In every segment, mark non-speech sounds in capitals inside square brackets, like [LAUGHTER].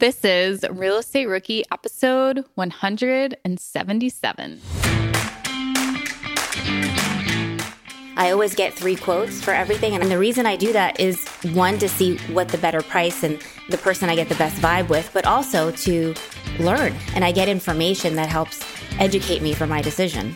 This is Real Estate Rookie episode 177. I always get three quotes for everything. And the reason I do that is one, to see what the better price and the person I get the best vibe with, but also to learn. And I get information that helps educate me for my decision.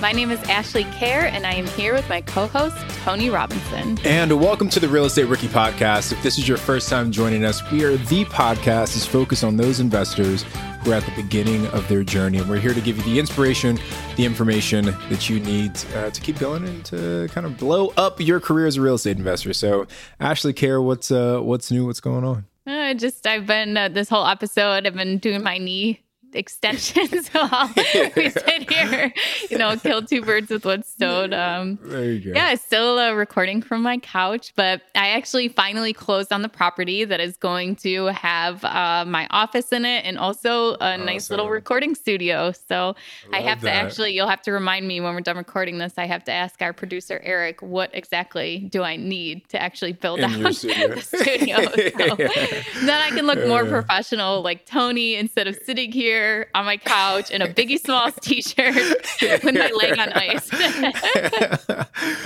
My name is Ashley Kehr, and I am here with my co host, Tony Robinson. And welcome to the Real Estate Rookie Podcast. If this is your first time joining us, we are the podcast is focused on those investors who are at the beginning of their journey. And we're here to give you the inspiration, the information that you need uh, to keep going and to kind of blow up your career as a real estate investor. So, Ashley Kehr, what's uh, what's new? What's going on? Uh, just I've been uh, this whole episode. I've been doing my knee extensions [LAUGHS] while we sit here, you know, kill two birds with one stone. Um, there you go. Yeah, still uh, recording from my couch, but I actually finally closed on the property that is going to have uh, my office in it and also a awesome. nice little recording studio. So I, I have that. to actually, you'll have to remind me when we're done recording this. I have to ask our producer Eric, what exactly do I need to actually build in out studio. [LAUGHS] the studio? So yeah. [LAUGHS] then I can look more professional, like Tony, instead of sitting here on my couch in a Biggie Smalls [LAUGHS] t-shirt with my leg on ice.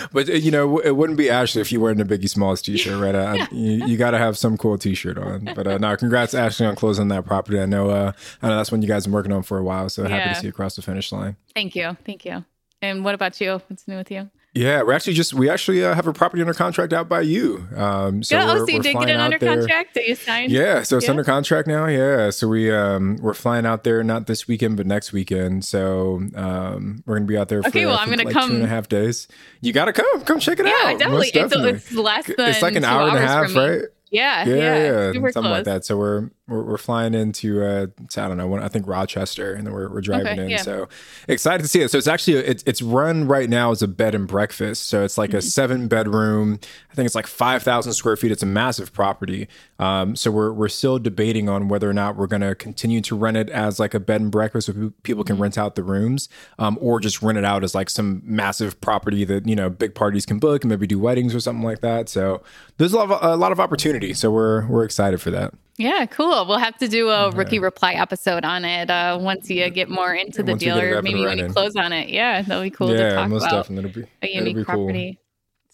[LAUGHS] but you know, it wouldn't be Ashley if you weren't in a Biggie Smalls t-shirt, right? Uh, you, you got to have some cool t-shirt on. But uh, no, congrats Ashley on closing that property. I know, uh, I know that's one you guys have been working on for a while. So happy to see you across the finish line. Thank you, thank you. And what about you? What's new with you? Yeah, we're actually just we actually uh, have a property under contract out by you. Um, so yeah, oh, so you did get it under contract that you signed. Yeah, so it's yeah. under contract now. Yeah, so we um we're flying out there not this weekend but next weekend. So um we're gonna be out there. Okay, for, well I'm gonna like come two and a half days. You gotta come, come check it yeah, out. Yeah, definitely. definitely. It's, it's less than it's like an hour and a half, right? Yeah, yeah, yeah, yeah. something like that. So we're we're, we're flying into uh to, I don't know I think Rochester and then we're, we're driving okay, in yeah. so excited to see it so it's actually it's, it's run right now as a bed and breakfast so it's like mm-hmm. a seven bedroom I think it's like 5,000 square feet it's a massive property um so we're we're still debating on whether or not we're going to continue to rent it as like a bed and breakfast so people can mm-hmm. rent out the rooms um or just rent it out as like some massive property that you know big parties can book and maybe do weddings or something like that so there's a lot of, a lot of opportunity so we're we're excited for that yeah, cool. We'll have to do a rookie reply episode on it uh, once you get more into the deal, or maybe when you close on it. Yeah, that'll be cool yeah, to talk most about. Definitely. It'll be, a unique be property.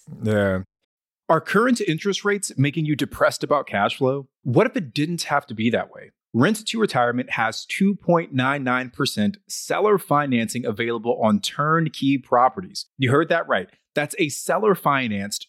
Cool. Yeah. Are current interest rates making you depressed about cash flow? What if it didn't have to be that way? Rent to Retirement has 2.99% seller financing available on turnkey properties. You heard that right. That's a seller financed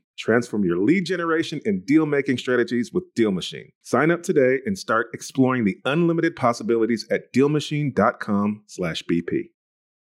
Transform your lead generation and deal making strategies with Deal Machine. Sign up today and start exploring the unlimited possibilities at dealmachine.com/bp.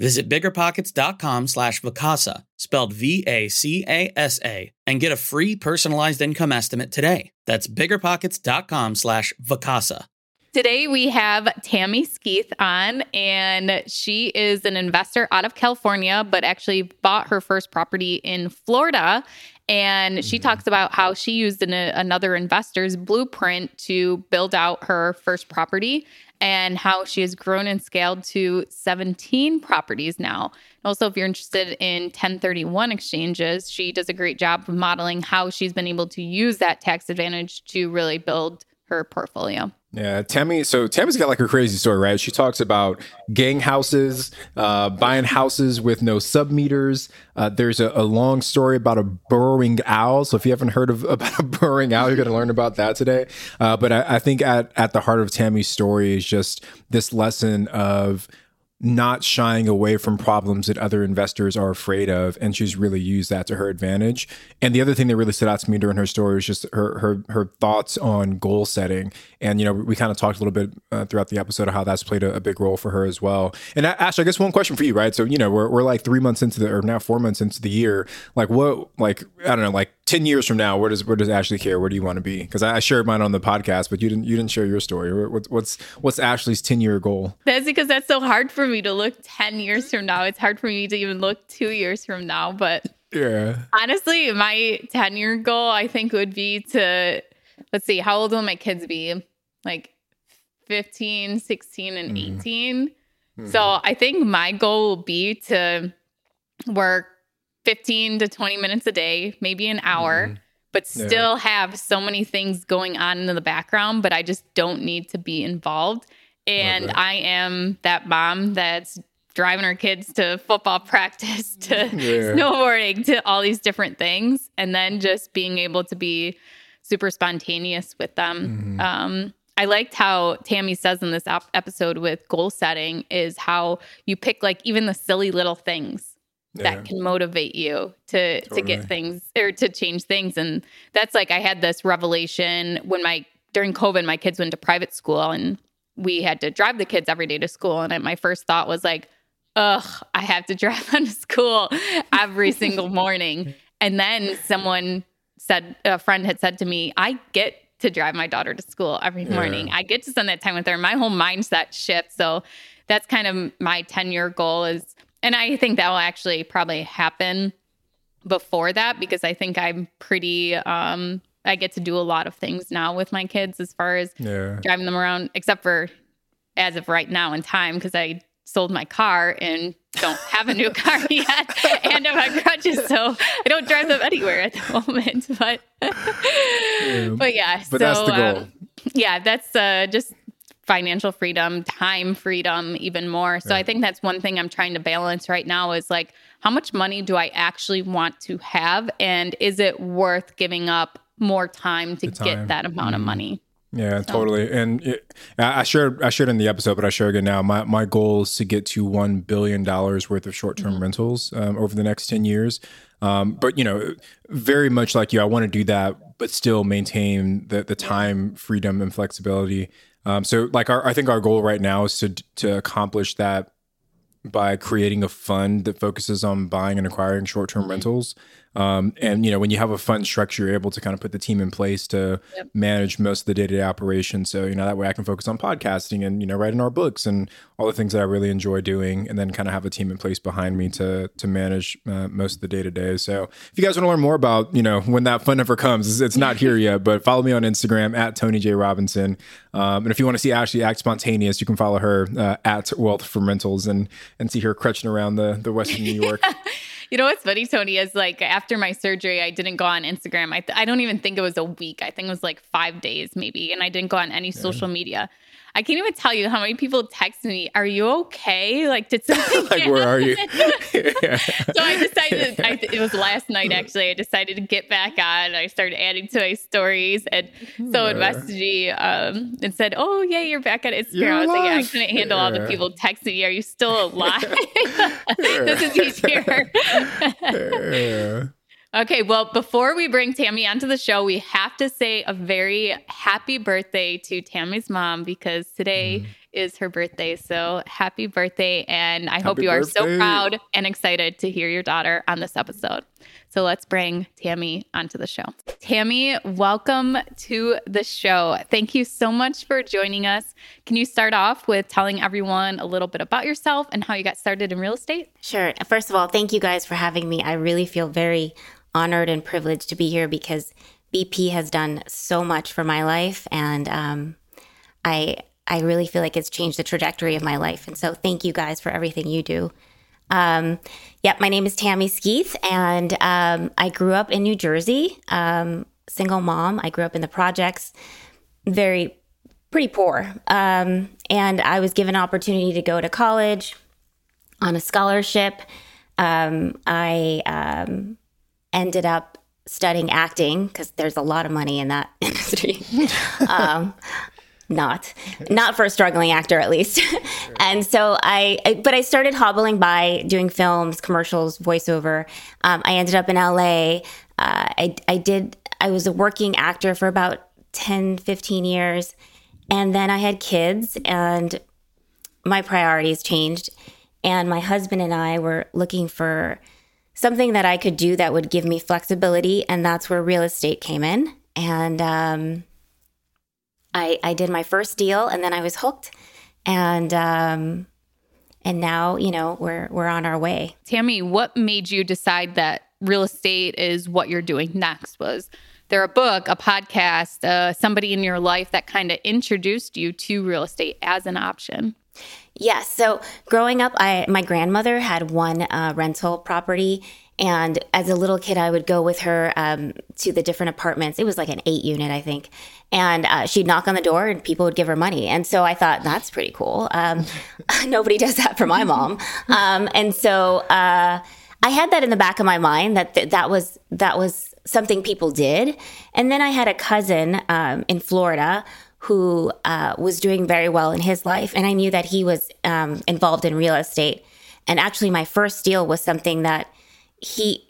Visit biggerpockets.com slash Vacasa, spelled V-A-C-A-S-A, and get a free personalized income estimate today. That's biggerpockets.com slash Vacasa. Today we have Tammy Skeath on, and she is an investor out of California, but actually bought her first property in Florida. And she mm-hmm. talks about how she used an, another investor's blueprint to build out her first property and how she has grown and scaled to 17 properties now. Also, if you're interested in 1031 exchanges, she does a great job of modeling how she's been able to use that tax advantage to really build her portfolio. Yeah, Tammy. So Tammy's got like a crazy story, right? She talks about gang houses, uh, buying houses with no sub meters. Uh, there's a, a, long story about a burrowing owl. So if you haven't heard of [LAUGHS] about a burrowing owl, you're going to learn about that today. Uh, but I, I think at at the heart of Tammy's story is just this lesson of not shying away from problems that other investors are afraid of and she's really used that to her advantage. And the other thing that really stood out to me during her story is just her her her thoughts on goal setting. And you know we kind of talked a little bit uh, throughout the episode of how that's played a, a, big role for her as well. And ash i guess one question for you right? So you know we're, we're like three months into the or now four months into the year. Like what like i don't know like 10 years from now where does where does ashley Kehr? Where do you want to be? Because I, I, shared mine on the podcast but you didn't you didn't share your story. What's what's what's ashley's 10 year goal? That's because that's so hard for me to look 10 years from now. It's hard for me to even look two years from now but yeah. honestly my 10 year goal i think would be to let's see how old will my kids be? Like 15 16 and mm. 18 mm. so i think my goal will be to work 15 to 20 minutes a day, maybe an hour, mm-hmm. but still yeah. have so many things going on in the background, but I just don't need to be involved. And I am that mom that's driving her kids to football [LAUGHS] practice, to [LAUGHS] yeah. snowboarding, to all these different things. And then just being able to be super spontaneous with them. Mm-hmm. Um, I liked how Tammy says in this episode with goal setting is how you pick like even the silly little things yeah. that can motivate you to totally. to get things or to change things and that's like i had this revelation when my during covid my kids went to private school and we had to drive the kids every day to school and my first thought was like ugh i have to [LAUGHS] drive them to school every single morning and then someone said a friend had said to me i get to drive my daughter to school every morning yeah. i get to spend that time with her my whole mindset shifts so that's kind of my 10 year goal is and I think that will actually probably happen before that because I think I'm pretty um I get to do a lot of things now with my kids as far as yeah. driving them around except for as of right now in time because I sold my car and don't have a new [LAUGHS] car yet and I'm on crutches so I don't drive them anywhere at the moment but yeah. [LAUGHS] but yeah but so, that's the goal um, yeah that's uh just financial freedom, time freedom, even more. So I think that's one thing I'm trying to balance right now is like, how much money do I actually want to have? And is it worth giving up more time to time. get that amount mm. of mm-hmm. money? Yeah, so. totally. And it, I shared I shared in the episode, but I share again now. My my goal is to get to one billion dollars worth of short term mm-hmm. rentals um, over the next ten years. Um, but you know, very much like you, I want to do that, but still maintain the the time freedom and flexibility um, so like our, I think our goal right now is to to accomplish that by creating a fund that focuses on buying and acquiring short-term mm-hmm. rentals um, and you know, when you have a fund structure, you're able to kind of put the team in place to yep. manage most of the day-to-day operations. So you know that way I can focus on podcasting and you know writing our books and all the things that I really enjoy doing, and then kind of have a team in place behind me to to manage uh, most of the day-to-day. So if you guys want to learn more about you know when that fund ever comes, it's, not here yet, but follow me on Instagram at Tony J Robinson. Um, and if you want to see Ashley act spontaneous, you can follow her uh, at Wealth from Rentals and and see her crutching around the the Western New York. [LAUGHS] You know what's funny, Tony, is like after my surgery, I didn't go on Instagram. I, th- I don't even think it was a week. I think it was like five days maybe. And I didn't go on any social media. I can't even tell you how many people text me, "Are you okay? Like, did something [LAUGHS] like where are you?" [LAUGHS] so I decided. [LAUGHS] I, it was last night actually. I decided to get back on. I started adding to my stories, and someone yeah. messaged me um, and said, "Oh yeah, you're back on Instagram." You're I was like, yeah, I couldn't handle all the people texting me. Are you still alive? this is easier. Okay, well, before we bring Tammy onto the show, we have to say a very happy birthday to Tammy's mom because today mm. is her birthday. So happy birthday. And I happy hope you are so proud and excited to hear your daughter on this episode. So let's bring Tammy onto the show. Tammy, welcome to the show. Thank you so much for joining us. Can you start off with telling everyone a little bit about yourself and how you got started in real estate? Sure. First of all, thank you guys for having me. I really feel very honored and privileged to be here because BP has done so much for my life, and um, I I really feel like it's changed the trajectory of my life. And so, thank you guys for everything you do. Um, yep, my name is Tammy Skeath, and um, I grew up in New Jersey. Um, single mom. I grew up in the projects, very pretty poor, um, and I was given opportunity to go to college on a scholarship. Um, I ended up studying acting because there's a lot of money in that [LAUGHS] industry. [LAUGHS] um, not not for a struggling actor at least. [LAUGHS] And so I, I, but i started hobbling by doing films commercials voiceover. Um, i ended up in la uh, I, I did i was a working actor for about 10 15 years. And then i had kids and my priorities changed. And my husband and i were looking for something that I could do that would give me flexibility. And that's where real estate came in. And um, I, I did my first deal and then I was hooked. And, um, and now, you know, we're, we're on our way. Tammy, what made you decide that real estate is what you're doing next? Was there a book, a podcast, uh, somebody in your life that kind of introduced you to real estate as an option? Yes. So growing up, I my grandmother had one uh, rental property, and as a little kid, I would go with her um, to the different apartments. It was like an eight unit, I think, and uh, she'd knock on the door, and people would give her money. And so I thought that's pretty cool. Um, [LAUGHS] nobody does that for my mom, um, and so uh, I had that in the back of my mind that th- that was that was something people did. And then I had a cousin um, in Florida who uh, was doing very well in his life. And I knew that he was um, involved in real estate. And actually, my first deal was something that he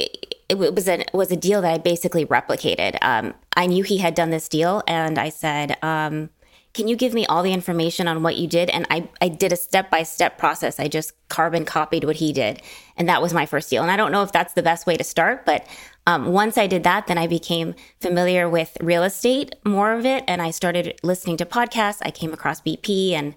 it was a was a deal that I basically replicated. Um, I knew he had done this deal, and I said, um, "Can you give me all the information on what you did?" And I I did a step by step process. I just carbon copied what he did, and that was my first deal. And I don't know if that's the best way to start, but um, once I did that, then I became familiar with real estate, more of it, and I started listening to podcasts. I came across BP, and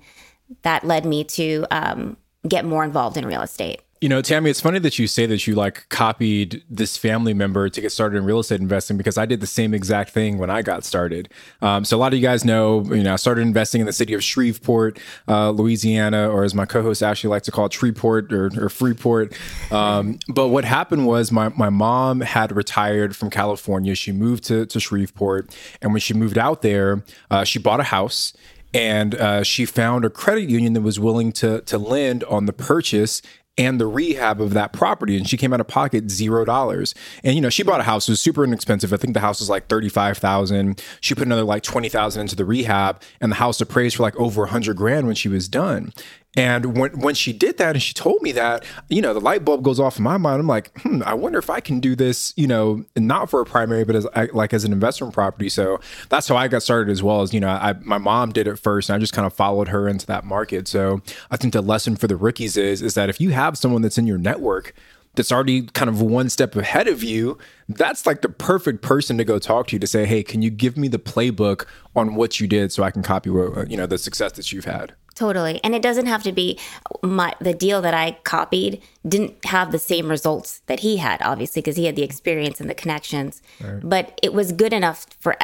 that led me to um, get more involved in real estate. You know, Tammy, it's funny that you say that you like copied this family member to get started in real estate investing because I did the same exact thing when I got started. Um, so a lot of you guys know, you know, I started investing in the city of Shreveport, uh, Louisiana, or as my co-host Ashley likes to call it, Shreveport or, or Freeport. Um, but what happened was my my mom had retired from California. She moved to to Shreveport, and when she moved out there, uh, she bought a house and uh, she found a credit union that was willing to to lend on the purchase and the rehab of that property. And she came out of pocket zero dollars. And you know, she bought a house, it was super inexpensive. I think the house was like 35,000. She put another like 20,000 into the rehab and the house appraised for like over 100 grand when she was done. And when when she did that and she told me that, you know, the light bulb goes off in my mind. I'm like, hmm, I wonder if I can do this, you know, not for a primary, but as like as an investment property. So that's how I got started as well. As you know, I my mom did it first, and I just kind of followed her into that market. So I think the lesson for the rookies is is that if you have someone that's in your network that's already kind of one step ahead of you, that's like the perfect person to go talk to you to say, "Hey, can you give me the playbook on what you did so I can copy what, you know the success that you've had?" Totally. And it doesn't have to be my the deal that I copied didn't have the same results that he had obviously because he had the experience and the connections. Right. But it was good enough for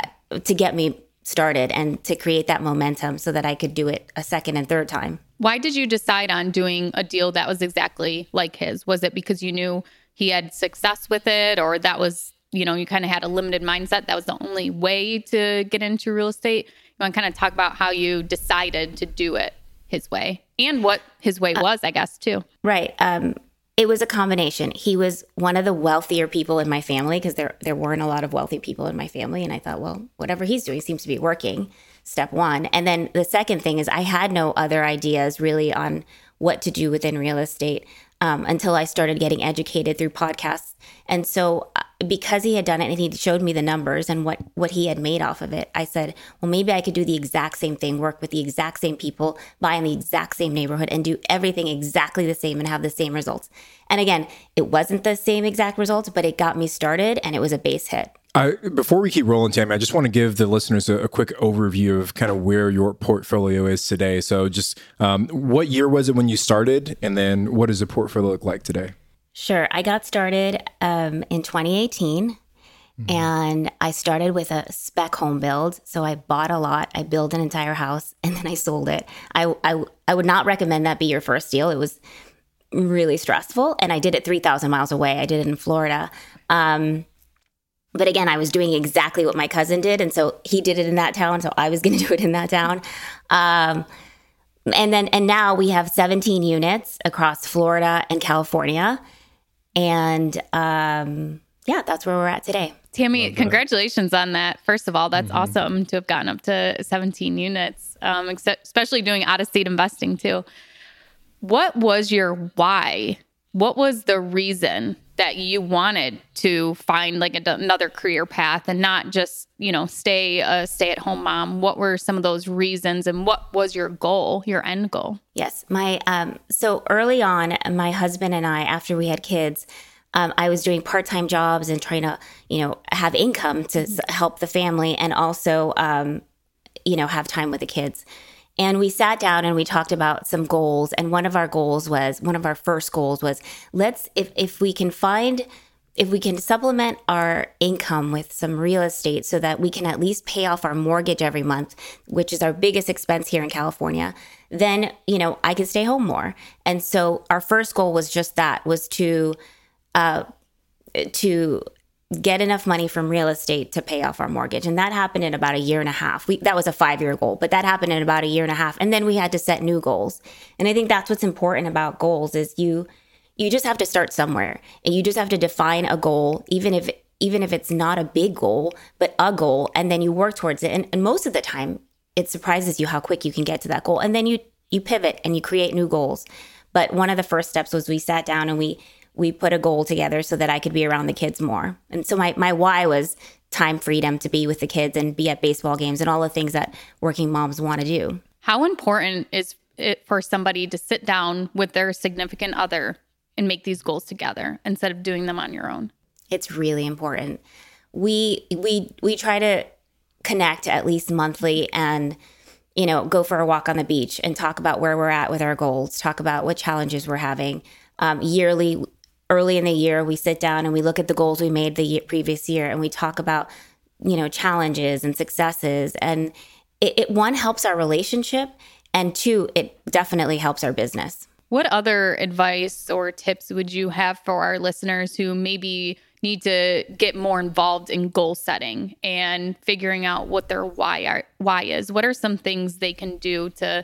to get me started and to create that momentum so that I could do it a second and third time. Why did you decide on doing a deal that was exactly like his? Was it because you knew he had success with it or that was, you know, you kind of had a limited mindset that was the only way to get into real estate? You want to kind of talk about how you decided to do it his way and what his way uh, was, I guess, too. Right. Um, it was a combination. He was one of the wealthier people in my family because there there weren't a lot of wealthy people in my family, and I thought, well, whatever he's doing seems to be working. Step one, and then the second thing is I had no other ideas really on what to do within real estate um, until I started getting educated through podcasts. And so, uh, because he had done it and he showed me the numbers and what what he had made off of it, I said, well, maybe I could do the exact same thing, work with the exact same people, buy in the exact same neighborhood, and do everything exactly the same and have the same results. And again, it wasn't the same exact results, but it got me started, and it was a base hit. Before we keep rolling, Tammy, I just want to give the listeners a, a, quick overview of kind of where your portfolio is today. So, just um, what year was it when you started, and then what does the portfolio look like today? Sure. I got started um, in 2018. Mm-hmm. And I started with a spec home build. So I bought a lot, I built an entire house, and then I sold it. I, I, I would not recommend that be your first deal. It was really stressful. And I did it 3,000 miles away. I did it in Florida. Um, but again, I was doing exactly what my cousin did. And so he did it in that town. So I was going [LAUGHS] to do it in that town. Um, and then, and now we have 17 units across Florida and California. And um, yeah, that's where we're at today. Tammy, congratulations on that. First of all, that's mm-hmm. awesome to have gotten up to 17 units, um, especially doing out of state investing too. What was your why? What was the reason that you wanted to find like a, another career path and not just you know stay a stay at home mom. What were some of those reasons and what was your goal your end goal? Yes. My um so early on my husband and i after we had kids um, I was doing part time jobs and trying to, you know, have income to help the family and also, um, you know, have time with the kids. And we sat down and we talked about some goals. And one of our goals was one of our first goals was let's, if, if we can find, if we can supplement our income with some real estate so that we can at least pay off our mortgage every month, which is our biggest expense here in California, then, you know, I can stay home more. And so our first goal was just that was to, uh, to get enough money from real estate to pay off our mortgage. And that happened in about a year and a half. We, that was a five year goal, but that happened in about a year and a half. And then we had to set new goals. And I think that's what's important about goals is you, you just have to start somewhere and you just have to define a goal, even if, even if it's not a big goal, but a goal, and then you work towards it. And, and most of the time it surprises you how quick you can get to that goal. And then you, you pivot and you create new goals. But one of the first steps was we sat down and we we put a goal together so that I could be around the kids more. And so my, my why was time freedom to be with the kids and be at baseball games and all the things that working moms want to do. How important is it for somebody to sit down with their significant other and make these goals together instead of doing them on your own? It's really important. We we we try to connect at least monthly and you know go for a walk on the beach and talk about where we're at with our goals talk about what challenges we're having um, yearly early in the year we sit down and we look at the goals we made the year, previous year and we talk about you know challenges and successes. And it, it one helps our relationship and two it definitely helps our business. What other advice or tips would you have for our listeners who maybe need to get more involved in goal setting and figuring out what their why are, why is? What are some things they can do to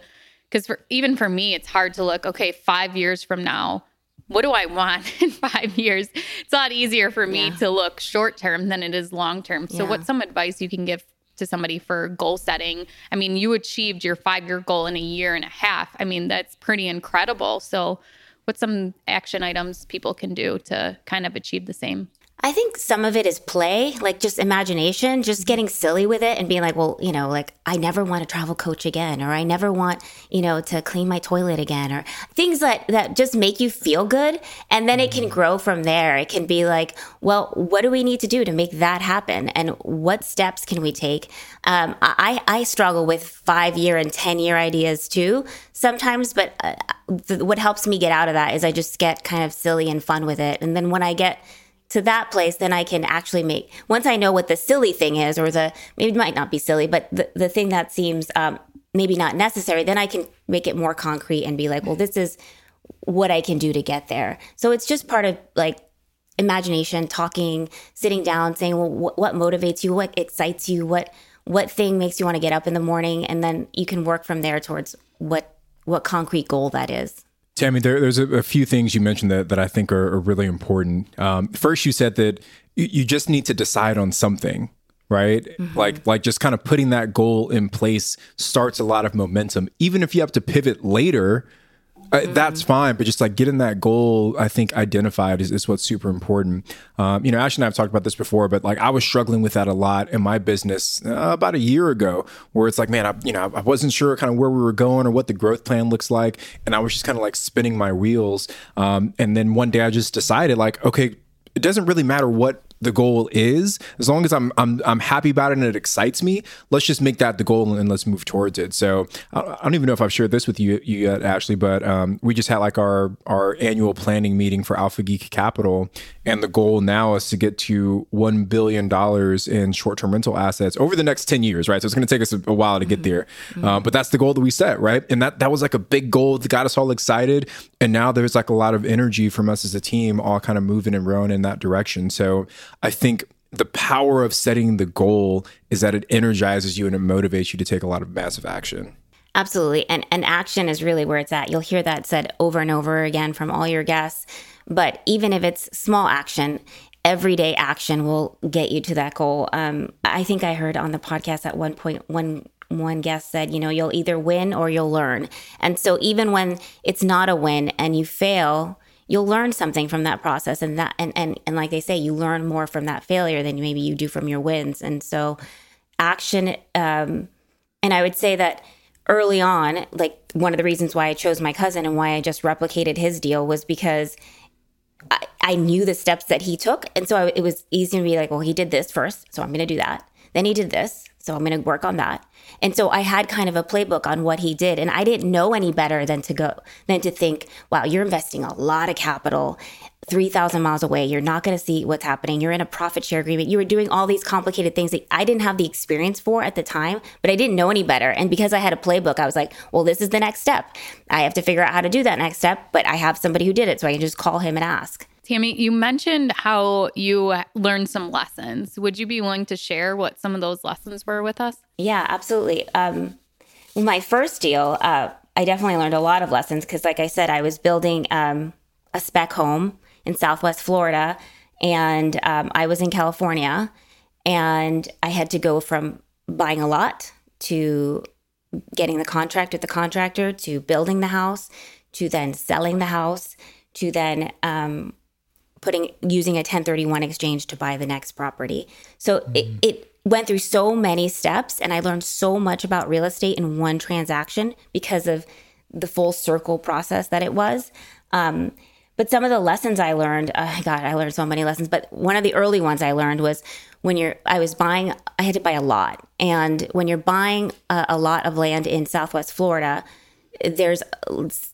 because even for me it's hard to look okay 5 years from now what do I want [LAUGHS] in five years? It's a lot easier for me yeah. to look short term than it is long term. So, yeah. what's some advice you can give to somebody for goal setting? I mean, you achieved your five year goal in a year and a half. I mean, that's pretty incredible. So, what's some action items people can do to kind of achieve the same? I think some of it is play, like just imagination, just getting silly with it and being like, well, you know, like I never want to travel coach again, or I never want, you know, to clean my toilet again, or things that that just make you feel good, and then it can grow from there. It can be like, well, what do we need to do to make that happen, and what steps can we take? Um, I I struggle with five year and ten year ideas too sometimes, but uh, what helps me get out of that is I just get kind of silly and fun with it, and then when I get to that place, then I can actually make, once I know what the silly thing is, or the, maybe it might not be silly, but the, the thing that seems um, maybe not necessary, then I can make it more concrete and be like, well, this is what I can do to get there. So it's just part of like imagination, talking, sitting down, saying, well, what, what motivates you? What excites you? What, what thing makes you want to get up in the morning and then you can work from there towards what what concrete goal that is Tammy, there, there's a, a, few things you mentioned that, that I think are, are really important. Um, first, you said that you, you, just need to decide on something, right? Mm-hmm. Like like just kind of putting that goal in place starts a lot of momentum. Even if you have to pivot later, mm-hmm. that's fine. But just like getting that goal, I think identified is, is what's super important. Um, you know, Ash and I have talked about this before, but like I was struggling with that a lot in my business uh, about a year ago, where it's like, man, I, you know, I wasn't sure kind of where we were going or what the growth plan looks like, and I was just kind of like spinning my wheels. Um, and then one day I just decided, like, okay, it doesn't really matter what the goal is as long as I'm I'm I'm happy about it and it excites me let's just make that the goal and let's move towards it. So I, don't even know if I've shared this with you, you yet Ashley but um, we just had like our our annual planning meeting for Alpha Geek Capital and the goal now is to get to 1 billion dollars in short-term rental assets over the next 10 years right? So it's going to take us a, a, while to get mm-hmm. there. Mm-hmm. um, but that's the goal that we set right? And that that was like a big goal that got us all excited and now there's like a lot of energy from us as a team all kind of moving and rowing in that direction so I think the power of setting the goal is that it energizes you and it motivates you to take a lot of massive action. Absolutely. And and action is really where it's at. You'll hear that said over and over again from all your guests. But even if it's small action, everyday action will get you to that goal. Um, I think I heard on the podcast at one point one one guest said, you know, you'll either win or you'll learn. And so even when it's not a win and you fail, you'll learn something from that process. And that and and, and like they say you learn more from that failure than maybe you do from your wins. And so action um and i would say that early on like one of the reasons why i chose my cousin and why i just replicated his deal was because i, I knew the steps that he took. And so I, it was easy to be like well he did this first so i'm going to do that. Then he did this so I'm going to work on that. And so I had kind of a playbook on what he did. And I didn't know any better than to go, than to think, wow, you're investing a lot of capital 3,000 miles away. You're not going to see what's happening. You're in a profit share agreement. You were doing all these complicated things that I didn't have the experience for at the time, but I didn't know any better. And because I had a playbook, I was like, well, this is the next step. I have to figure out how to do that next step, but I have somebody who did it. So I can just call him and ask. Tammy, you mentioned how you learned some lessons. Would you be willing to share what some of those lessons were with us? Yeah, absolutely. Um, my first deal, uh, I definitely learned a lot of lessons because, like I said, I was building um, a spec home in Southwest Florida, and um, I was in California, and I had to go from buying a lot to getting the contract with the contractor to building the house to then selling the house to then um, putting using a 1031 exchange to buy the next property. So mm-hmm. it, it went through so many steps and I learned so much about real estate in one transaction because of the full circle process that it was. Um, but some of the lessons I learned, oh God, I learned so many lessons. But one of the early ones I learned was when you're, I was buying, I had to buy a lot. And when you're buying a, a lot of land in Southwest Florida, there's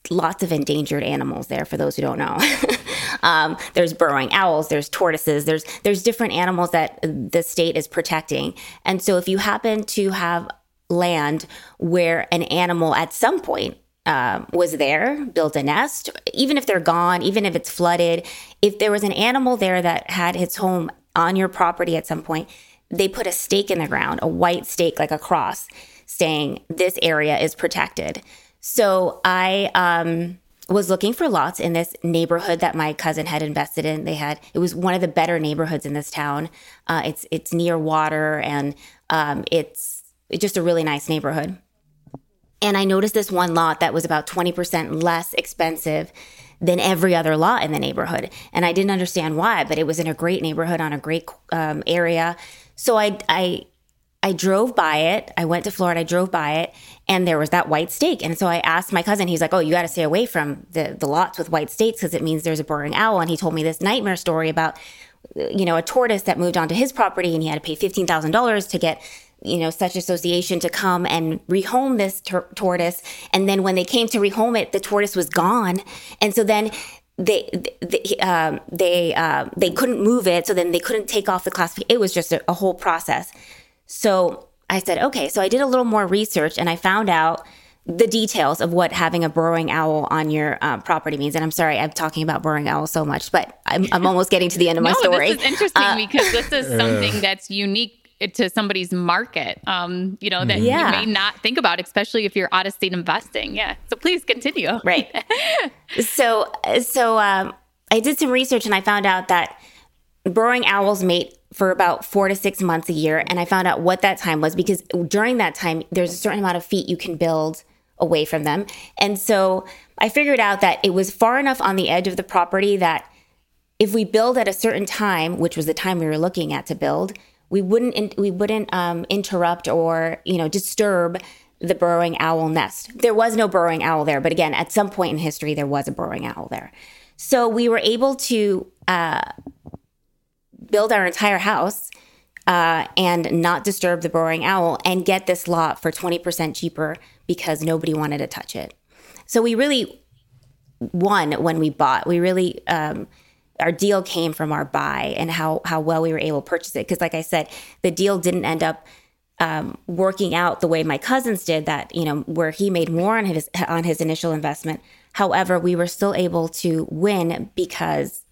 lots of endangered animals there for those who don't know [LAUGHS] um, there's burrowing owls there's tortoises there's there's different animals that the state is protecting and so if you happen to have land where an animal at some point uh, was there, built a nest, even if they're gone, even if it's flooded, if there was an animal there that had its home on your property at some point, they put a stake in the ground, a white stake like a cross, saying this area is protected. So I um, was looking for lots in this neighborhood that my cousin had invested in. They had it was one of the better neighborhoods in this town. Uh, it's it's near water and um, it's, just a really nice neighborhood. And I noticed this one lot that was about twenty percent less expensive than every other lot in the neighborhood. And I didn't understand why, but it was in a great neighborhood on a great um, area. So I, I I drove by it. I went to Florida. I drove by it, and there was that white stake. And so I asked my cousin. He's like, "Oh, you got to stay away from the the lots with white stakes because it means there's a burrowing owl." And he told me this nightmare story about, you know, a tortoise that moved onto his property, and he had to pay fifteen thousand dollars to get you know such association to come and rehome this tor- tortoise and then when they came to rehome it the tortoise was gone and so then they they um, they, uh, they couldn't move it so then they couldn't take off the classification it was just a, a whole process so I said, okay. So I did a little more research and I found out the details of what having a burrowing owl on your um, property means. And I'm sorry, I'm talking about burrowing owls so much, but I'm, I'm almost getting to the end of my no, story. This is interesting uh, because this is [LAUGHS] something that's unique to somebody's market, um, you know, that yeah. you may not think about, especially if you're out of state investing. Yeah. So please continue. Right. [LAUGHS] so, so um, I did some research and I found out that burrowing owls mate for about four to six months a year. And I found out what that time was because during that time, there's a certain amount of feet you can build away from them. And so I figured out that it was far enough on the edge of the property that if we build at a certain time, which was the time we were looking at to build, we wouldn't in, we wouldn't um, interrupt or you know disturb the burrowing owl nest. There was no burrowing owl there, but again, at some point in history, there was a burrowing owl there. So we were able to uh, build our entire house uh, and not disturb the burrowing owl and get this lot for 20% cheaper because nobody wanted to touch it. So we really won when we bought. We really, um, our deal came from our buy and how, how well we were able to purchase it. Because, like I said, the deal didn't end up um, working out the way my cousins did that you know where he made more on his on his initial investment however we were still able to win because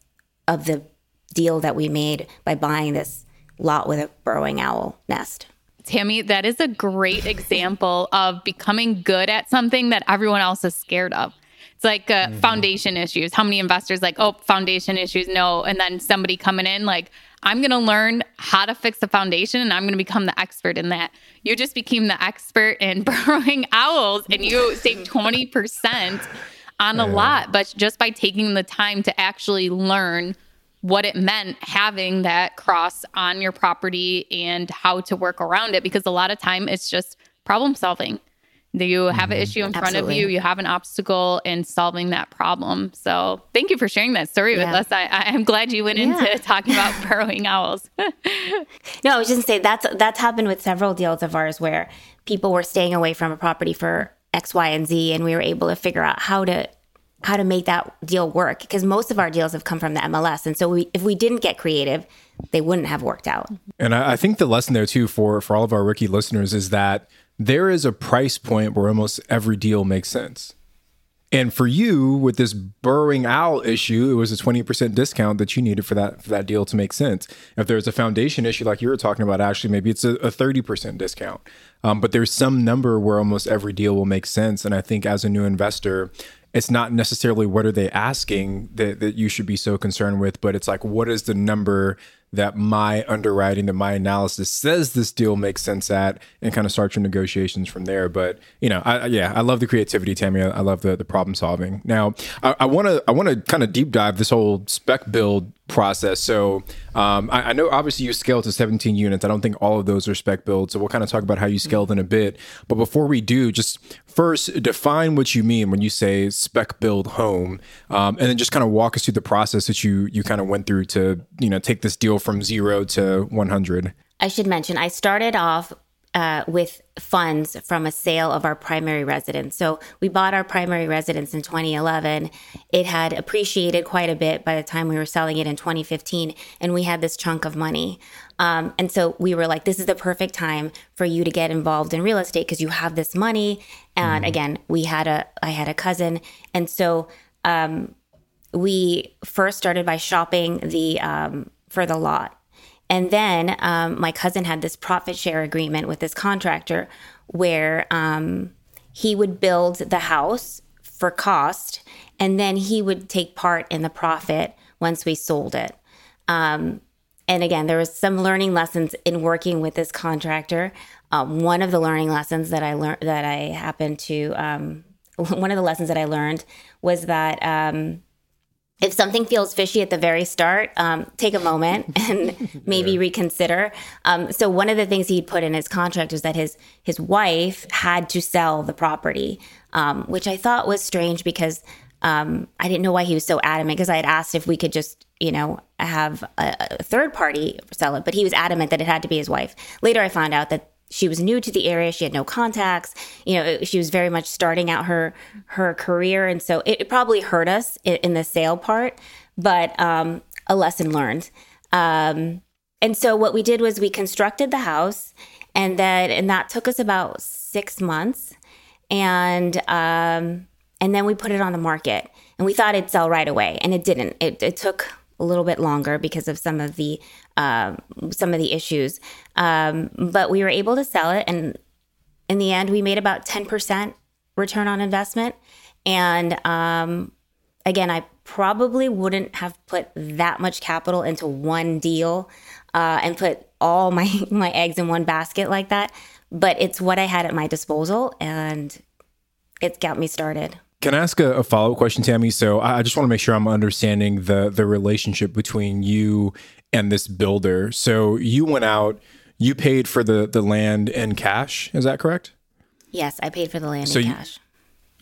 of the deal that we made by buying this lot with a burrowing owl nest Tammy, that is a great [LAUGHS] example of becoming good at something that everyone else is scared of. It's like uh, mm-hmm. foundation issues. How many investors like, oh, foundation issues, no, and then somebody coming in like, I'm going to learn how to fix the foundation and I'm going to become the expert in that. You just became the expert in [LAUGHS] burrowing owls and you saved [LAUGHS] 20% on a yeah. lot, but just by taking the time to actually learn what it meant having that cross on your property and how to work around it because a lot of time it's just problem solving you have mm-hmm. an issue in front Absolutely. of you you have an obstacle in solving that problem so thank you for sharing that story yeah. with us I, am glad you went yeah. into [LAUGHS] talking about [LAUGHS] burrowing owls [LAUGHS] no i was just saying that's that's happened with several deals of ours where people were staying away from a property for x y and z and we were able to figure out how to how to make that deal work because most of our deals have come from the MLS. And so we, if we didn't get creative, they wouldn't have worked out. And I, I think the lesson there too for for all of our rookie listeners is that there is a price point where almost every deal makes sense. And for you, with this burrowing owl issue, it was a 20% discount that you needed for that for that deal to make sense. If there's a foundation issue like you were talking about, actually, maybe it's a, a 30% discount. Um, but there's some number where almost every deal will make sense. And I think as a new investor, it's not necessarily what are they asking that, that you should be so concerned with, but it's like what is the number that my underwriting that my analysis says this deal makes sense at and kind of start your negotiations from there. But you know, I, yeah, I love the creativity, Tammy. I, love the, the problem solving. Now I want to, I want to kind of deep dive this whole spec build process. So um, I, I, know obviously you scaled to 17 units. I don't think all of those are spec builds. So we'll kind of talk about how you scaled in a bit. But before we do, just first define what you mean when you say spec build home, um, and then just kind of walk us through the process that you you kind of went through to you know take this deal from zero to 100. I should mention I started off uh, with funds from a sale of our primary residence. So we bought our primary residence in 2011. It had appreciated quite a bit by the time we were selling it in 2015, and we had this chunk of money. Um, and so we were like, this is the perfect time for you to get involved in real estate because you have this money. And mm again, we had a, I had a cousin, and so um, we first started by shopping the um, for the lot and then um, my cousin had this profit share agreement with this contractor where um, he would build the house for cost and then he would take part in the profit once we sold it. Um, and again, there was some learning lessons in working with this contractor. Um, one of the learning lessons that I learned that I happened to um, [LAUGHS] one of the lessons that I learned was that um, if something feels fishy at the very start, um, take a moment [LAUGHS] and maybe yeah. reconsider. Um, so one of the things he put in his contract was that his his wife had to sell the property, um, which I thought was strange because um, I didn't know why he was so adamant. Because I had asked if we could just you know have a, a third party sell it, but he was adamant that it had to be his wife. Later, I found out that she was new to the area. She had no contacts. You know she was very much starting out her her career. And so it, probably hurt us in, in, the sale part but um, a lesson learned. Um, and so what we did was we constructed the house and that and that took us about six months. And um, and then we put it on the market and we thought it'd sell right away and it didn't. It, it took a little bit longer because of some of the uh, some of the issues. Um, but we were able to sell it, and in the end, we made about ten percent return on investment. And um, again, I probably wouldn't have put that much capital into one deal uh, and put all my [LAUGHS] my eggs in one basket like that. But it's what I had at my disposal, and it got me started. Can I ask a, a follow up question, Tammy? So I just want to make sure I'm understanding the the relationship between you and this builder. So you went out, you paid for the the land in cash. Is that correct? Yes, I paid for the land so in you, cash.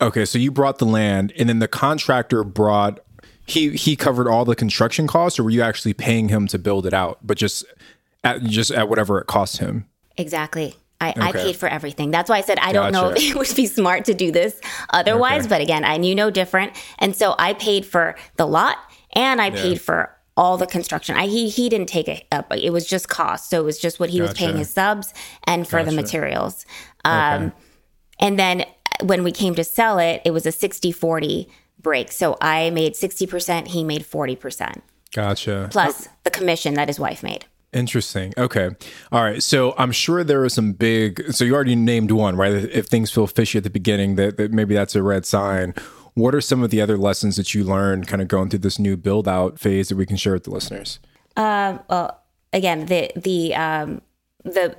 Okay, so you brought the land, and then the contractor brought he he covered all the construction costs, or were you actually paying him to build it out, but just at just at whatever it cost him? Exactly. I, okay. I, paid for everything. That's why I said I don't know if [LAUGHS] it would be smart to do this otherwise. Okay. But again, I knew no different, and so I paid for the lot and I yeah. paid for all the construction. I he he didn't take it up. It was just cost. So it was just what he gotcha. was paying his subs and for gotcha. the materials. Um, okay. And then when we came to sell it, it was a 60-40 break. So I made 60%, he made 40%. Gotcha. Plus the commission that his wife made. Interesting. Okay. All right. So I'm sure there are some big. So you already named one, right? If things feel fishy at the beginning, that, that maybe that's a red sign. What are some of the other lessons that you learned, kind of going through this new build out phase that we can share with the listeners? Um, well, again, the the um, the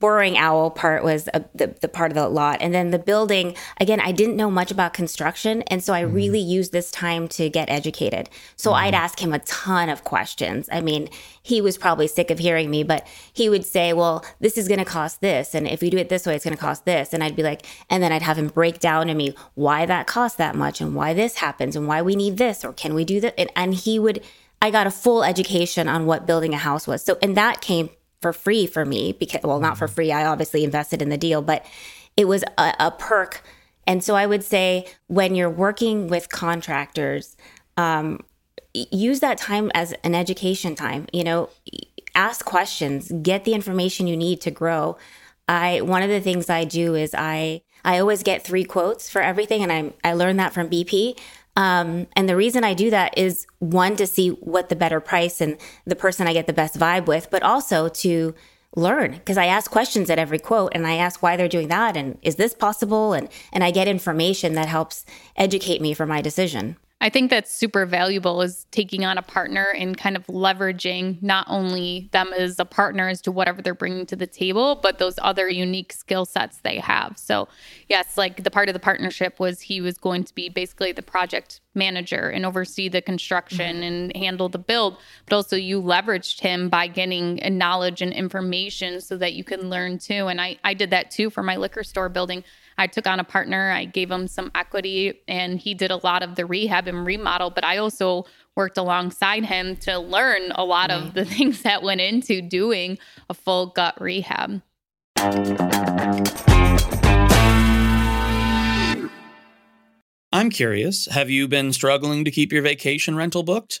burrowing owl part was a, the, the part of the lot and then the building again i didn't know much about construction and so i mm-hmm. really used this time to get educated so mm-hmm. i'd ask him a ton of questions i mean he was probably sick of hearing me but he would say well this is going to cost this and if we do it this way it's going to cost this and i'd be like and then i'd have him break down to me why that costs that much and why this happens and why we need this or can we do that and, and he would I got a full education on what building a house was. So, and that came for free for me because well not for mm-hmm. free i obviously invested in the deal but it was a, a perk. And so i would say when you're working with contractors um, use that time as an education time you know ask questions get the information you need to grow. I one of the things i do is i i always get three quotes for everything and i i learned that from bp um, and the reason I do that is one, to see what the better price and the person I get the best vibe with, but also to learn because I ask questions at every quote and I ask why they're doing that and is this possible? And, and I get information that helps educate me for my decision. I think that's super valuable is taking on a partner and kind of leveraging not only them as a partner as to whatever they're bringing to the table, but those other unique skill sets they have. So, yes, like the part of the partnership was he was going to be basically the project manager and oversee the construction mm-hmm. and handle the build, but also you leveraged him by getting knowledge and information so that you can learn too. And I, I did that too for my liquor store building. I took on a partner, I gave him some equity, and he did a lot of the rehab and remodel. But I also worked alongside him to learn a lot of mm-hmm. the [LAUGHS] things that went into doing a full gut rehab. I'm curious, have you been struggling to keep your vacation rental booked?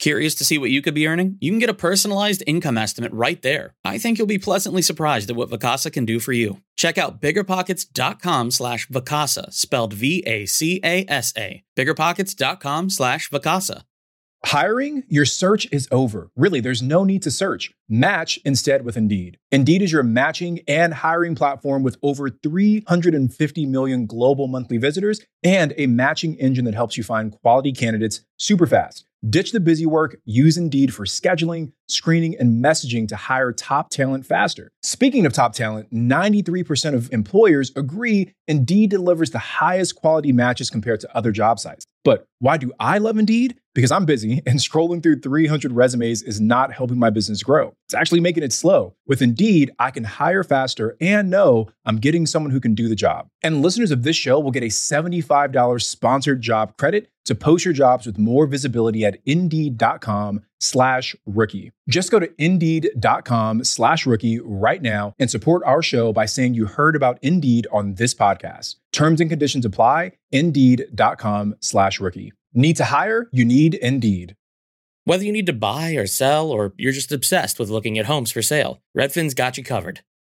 Curious to see what you could be earning? You can get a personalized income estimate right there. I think you'll be pleasantly surprised at what Vacasa can do for you. Check out biggerpockets.com slash Vacasa, spelled V-A-C-A-S-A. Biggerpockets.com slash Vacasa. Hiring? Your search is over. Really, there's no need to search. Match instead with Indeed. Indeed is your matching and hiring platform with over 350 million global monthly visitors and a matching engine that helps you find quality candidates super fast. Ditch the busy work, use Indeed for scheduling, screening, and messaging to hire top talent faster. Speaking of top talent, 93% of employers agree Indeed delivers the highest quality matches compared to other job sites. But why do I love Indeed? Because I'm busy and scrolling through 300 resumes is not helping my business grow. It's actually making it slow. With Indeed, I can hire faster and know I'm getting someone who can do the job. And listeners of this show will get a $75 sponsored job credit to post your jobs with more visibility at indeed.com slash rookie. Just go to indeed.com slash rookie right now and support our show by saying you heard about Indeed on this podcast. Terms and conditions apply. Indeed.com slash rookie. Need to hire? You need Indeed. Whether you need to buy or sell, or you're just obsessed with looking at homes for sale, Redfin's got you covered.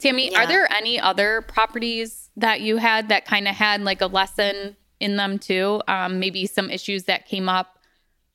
Tammy, yeah. are there any other properties that you had that kind of had like a lesson in them too? Um, maybe some issues that came up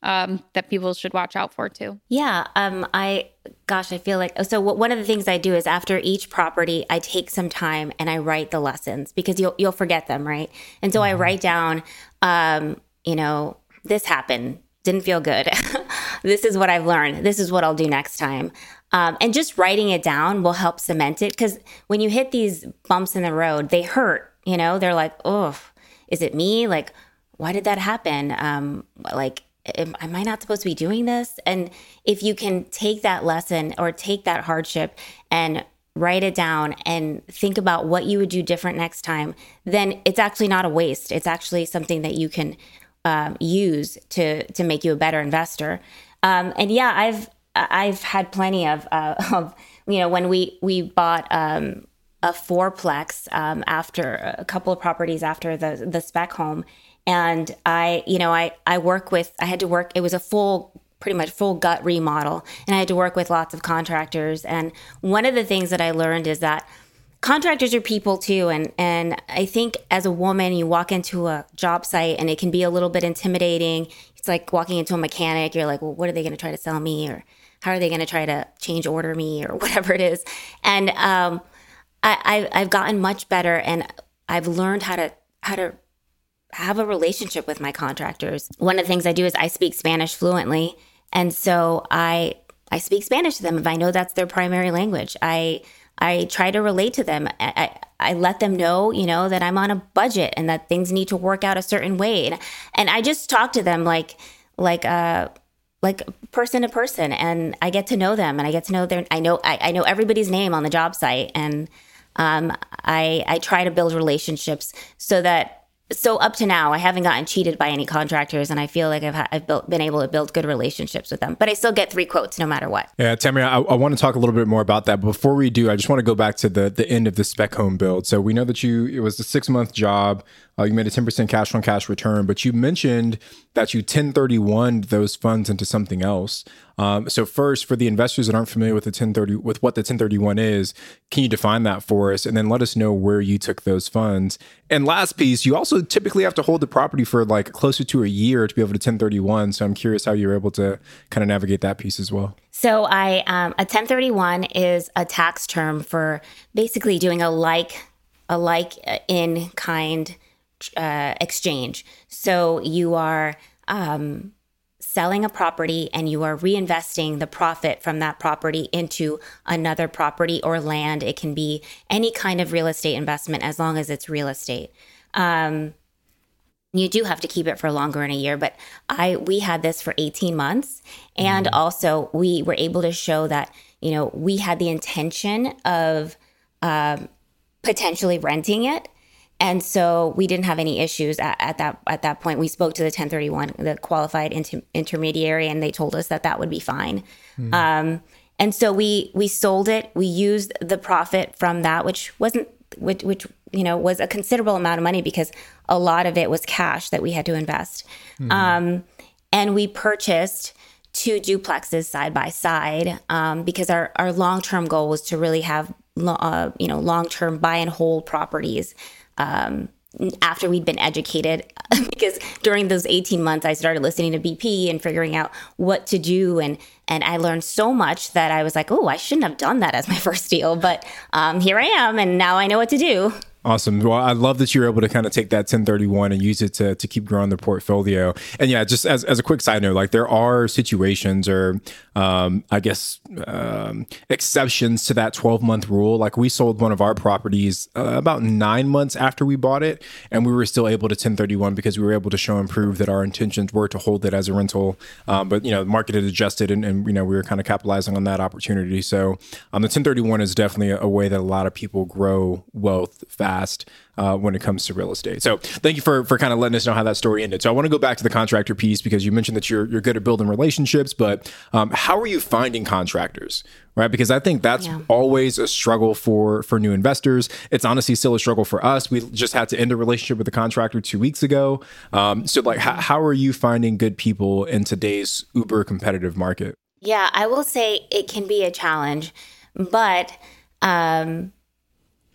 um, that people should watch out for too? Yeah. Um, I, gosh, I feel like, so one of the things I do is after each property, I take some time and I write the lessons because you'll, you'll forget them. Right. And so mm-hmm. I write down, um, you know, this happened, didn't feel good. [LAUGHS] this is what I've learned. This is what I'll do next time. Um, and just writing it down will help cement it because when you hit these bumps in the road, they hurt. You know, they're like, oh, is it me? Like, why did that happen? Um, like, am, am I not supposed to be doing this? And if you can take that lesson or take that hardship and write it down and think about what you would do different next time, then it's actually not a waste. It's actually something that you can um, use to to make you a better investor. Um, and yeah, I've I've had plenty of uh, [LAUGHS] of you know when we we bought um, a fourplex um, after a couple of properties after the the spec home. And I, you know, I I work with I had to work it was a full pretty much full gut remodel. And I had to work with lots of contractors. And one of the things that I learned is that contractors are people too. And and I think as a woman you walk into a job site and it can be a little bit intimidating. It's like walking into a mechanic, you're like, "Well, what are they going to try to sell me? Or how are they going to try to change order me or [LAUGHS] whatever it is?" And um I, I I've gotten much better and I've learned how to how to have a relationship with my contractors. One of the things I do is I speak Spanish fluently. And so I I speak Spanish to them if I know that's their primary language. I I try to relate to them. I, I, I, let them know, you know, that I'm on a budget and that things need to work out a certain way. And, and I just talk to them like like uh like person to person and I get to know them and I get to know their I know I, I know everybody's name on the job site and um, I I try to build relationships so that so up to now, I haven't gotten cheated by any contractors, and I feel like I've ha- I've built, been able to build good relationships with them. But I still get three quotes no matter what. Yeah, Tammy, I, I want to talk a little bit more about that. Before we do, I just want to go back to the the end of the spec home build. So we know that you it was a six month job. Uh, you made a 10% cash on cash return, but you mentioned that you 1031 those funds into something else. Um, so first, for the investors that aren't familiar with the 1030 with what the 1031 is, can you define that for us, and then let us know where you took those funds? And last piece, you also typically have to hold the property for like closer to a year to be able to 1031. So I'm curious how you're able to kind of navigate that piece as well. So I um, a 1031 is a tax term for basically doing a like a like uh, in kind uh, exchange. So you are um, selling a property and you are reinvesting the profit from that property into another property or land. It can be any kind of real estate investment as long as it's real estate. Um, you do have to keep it for longer in a year, but I we had this for 18 months, and mm-hmm. also we were able to show that you know we had the intention of um, potentially renting it and so we didn't have any issues at, at, that at that point. We spoke to the 1031, the qualified inter- intermediary, and they told us that that would be fine. Mm. Um, and so we we sold it. We used the profit from that, which wasn't which, which you know was a considerable amount of money because a lot of it was cash that we had to invest. Mm-hmm. Um, and we purchased two duplexes side by side um, because our, our long term goal was to really have uh, you know long term buy and hold properties. Um, after we'd been educated [LAUGHS] because during those 18 months i started listening to bp and figuring out what to do. And and i learned so much that i was like oh i shouldn't have done that as my [LAUGHS] first deal. But um, here i am and now i know what to do Awesome. Well, I love that you're able to kind of take that 1031 and use it to, to keep growing the portfolio. And yeah, just as, as a quick side note, like there are situations or um, I guess um, exceptions to that 12 month rule. Like we sold one of our properties uh, about nine months after we bought it, and we were still able to 1031 because we were able to show and prove that our intentions were to hold it as a rental. Um, but you know, the market had adjusted, and, and, you know we were kind of capitalizing on that opportunity. So um, the 1031 is definitely a, a way that a lot of people grow wealth fast uh, when it comes to real estate. So thank you for for kind of letting us know how that story ended. So I want to go back to the contractor piece because you mentioned that you're you're good at building relationships, but um, how are you finding contractors? Right, because I think that's yeah. always a struggle for for new investors. It's honestly still a struggle for us. We just had to end a relationship with a contractor two weeks ago. Um, so, like, how, how are you finding good people in today's uber competitive market? Yeah, I will say it can be a challenge, but um,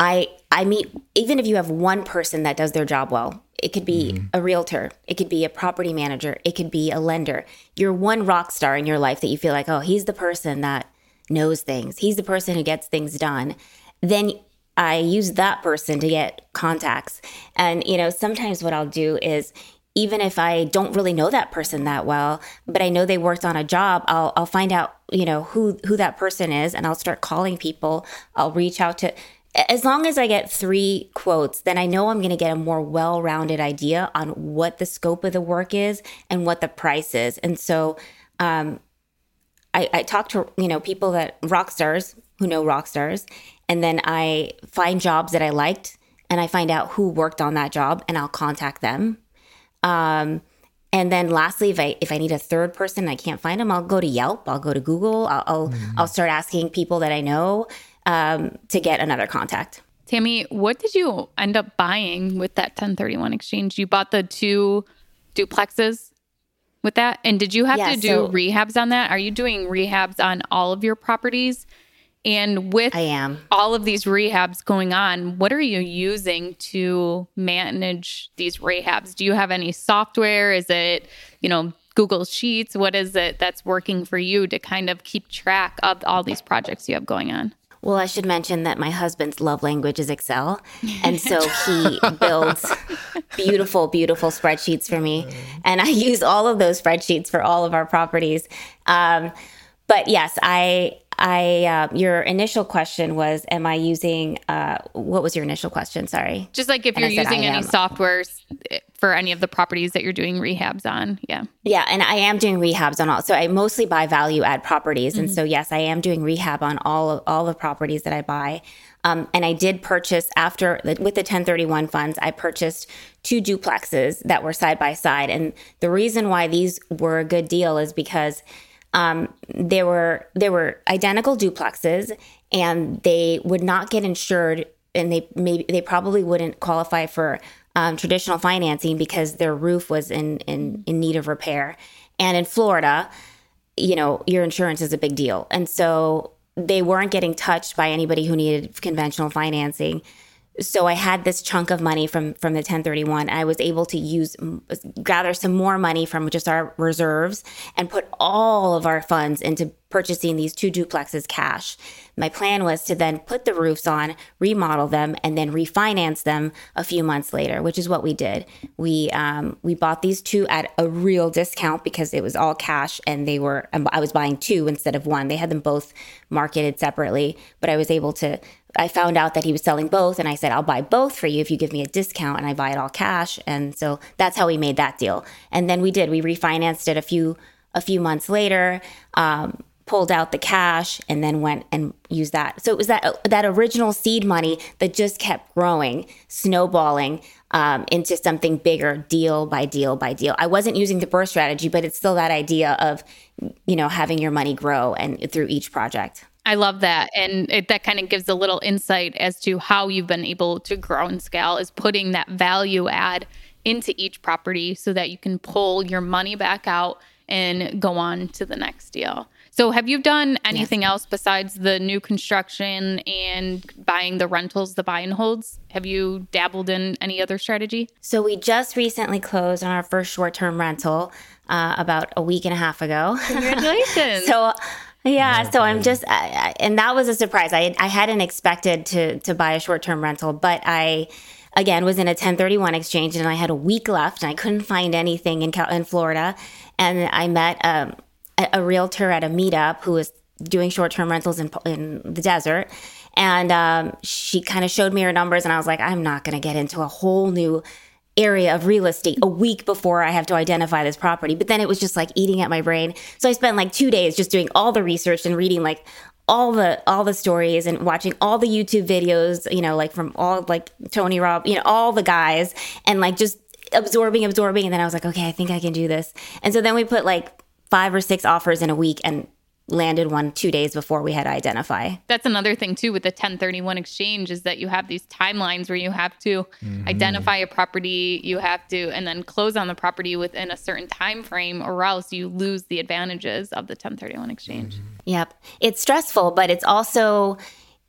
I I meet even if you have one person that does their job well, it could be mm-hmm. a realtor, it could be a property manager, it could be a lender. You're one rock star in your life that you feel like, oh, he's the person that knows things. He's the person who gets things done. Then I use that person to get contacts. And you know, sometimes what I'll do is even if I don't really know that person that well, but I know they worked on a job, I'll I'll find out, you know, who who that person is and I'll start calling people. I'll reach out to as long as I get three quotes, then I know I'm going to get a more well rounded idea on what the scope of the work is and what the price is. And so um, I, I talk to, you know, people that rock stars who know rock stars, and then I find jobs that I liked and I find out who worked on that job and I'll contact them. Um, and then lastly, if I if I need a third person and I can't find them, I'll go to Yelp, I'll go to Google, I'll I'll, mm-hmm. I'll start asking people that I know um, to get another contact. Tammy, what did you end up buying with that 1031 exchange? You bought the two duplexes with that? And did you have yeah, to do so, rehabs on that? Are you doing rehabs on all of your properties? And with I am. all of these rehabs going on, what are you using to manage these rehabs? Do you have any software? Is it, you know, Google Sheets? What is it that's working for you to kind of keep track of all these projects you have going on? Well, I should mention that my husband's love language is Excel. And so he [LAUGHS] builds beautiful, beautiful spreadsheets for me. And I [LAUGHS] use all of those spreadsheets for all of our properties. Um, but yes, I I uh, your initial question was, am I using? Uh, what was your initial question? Sorry. Just like if and you're using any software for any of the properties that you're doing rehabs on. Yeah. Yeah, and I am doing rehabs on all. So I mostly buy value add properties, mm-hmm. and so yes, I am doing rehab on all of all the properties that I buy. Um, and I did purchase after with the 1031 funds, I purchased two duplexes that were side by side. And the reason why these were a good deal is because um, they were they were identical duplexes, and they would not get insured, and they maybe they probably wouldn't qualify for um, traditional financing because their roof was in, in in need of repair. And in Florida, you know, your insurance is a big deal, and so they weren't getting touched by anybody who needed conventional financing so I had this chunk of money from from the 1031. I was able to use gather some more money from just our reserves and put all of our funds into purchasing these two duplexes cash. My plan was to then put the roofs on, remodel them, and then refinance them a few months later, which is what we did. We um, we bought these two at a real discount because it was all cash, and they were I was buying two instead of one. They had them both marketed separately, but I was able to I found out that he was selling both, and I said, I'll buy both for you if you give me a discount, and I buy it all cash. And so that's how we made that deal. And then we did. We refinanced it a few a few months later, um, pulled out the cash, and then went and used that. So it was that that original seed money that just kept growing, snowballing um, into something bigger, deal by deal by deal. I wasn't using the BRRRR strategy, but it's still that idea of you know having your money grow and through each project. I love that. And it, that kind of gives a little insight as to how you've been able to grow and scale is putting that value add into each property so that you can pull your money back out and go on to the next deal. So, have you done anything yes. else besides the new construction and buying the rentals, the buy and holds? Have you dabbled in any other strategy? So, we just recently closed on our first short term rental uh, about a week and a half ago. Congratulations. [LAUGHS] so, yeah, so I'm just, I, I, and that was a surprise. I I hadn't expected to to buy a short term rental, but I again was in a 1031 exchange and I had a week left and I couldn't find anything in in Florida, and I met um, a, a realtor at a meetup who was doing short term rentals in in the desert, and um, she kind of showed me her numbers, and I was like, I'm not going to get into a whole new area of real estate a week before I have to identify this property. But then it was just like eating at my brain. So I spent like two days just doing all the research and reading like all the all the stories and watching all the YouTube videos, you know, like from all like Tony Robb, you know, all the guys and like just absorbing, absorbing. And then I was like, okay, I think I can do this. And so then we put like five or six offers in a week and landed one two days before we had to identify. That's another thing too with the 1031 exchange is that you have these timelines where you have to mm-hmm. identify a property, you have to and then close on the property within a certain time frame or else you lose the advantages of the 1031 exchange. Mm-hmm. Yep. It's stressful, but it's also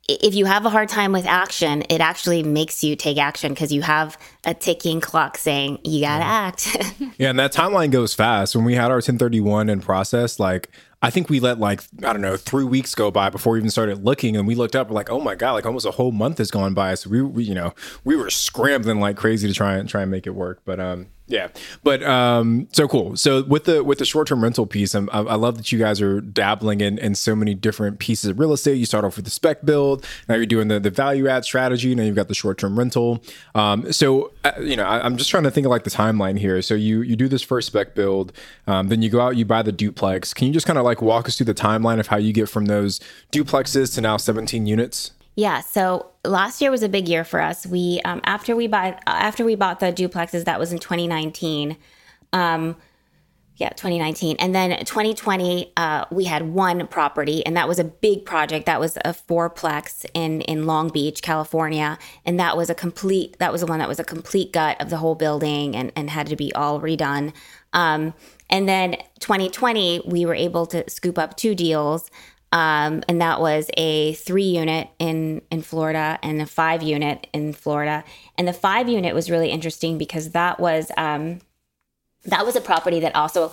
if you have a hard time with action, it actually makes you take action because you have a ticking clock saying you got to act. [LAUGHS] yeah, and that timeline goes fast. When we had our 1031 in process, like I think we let like I don't know three weeks go by before we even started looking, and we looked up We're like, oh my god, like almost a whole month has gone by. So we, we you know we were scrambling like crazy to try and try and make it work. But um yeah, but um, so cool. So with the with the short term rental piece, I'm, i love that you guys are dabbling in in so many different pieces of real estate. You start off with the spec build, now you're doing the the value add strategy, now you've got the short term rental. Um, so uh, you know, I, am just trying to think of like the timeline here. So you you do this first spec build, um, then you go out, you buy the duplex. Can you just kind of like walk us through the timeline of how you get from those duplexes to now 17 units? Yeah. So last year was a big year for us. We um, after we bought after we bought the duplexes that was in 2019. Um, yeah, 2019, and then 2020 uh, we had one property, and that was a big project. That was a fourplex in in Long Beach, California, and that was a complete. That was the one that was a complete gut of the whole building and and had to be all redone. Um, and then 2020 we were able to scoop up two deals. Um, and that was a three unit in in Florida and a five unit in Florida. And the five unit was really interesting because that was um, that was a property that also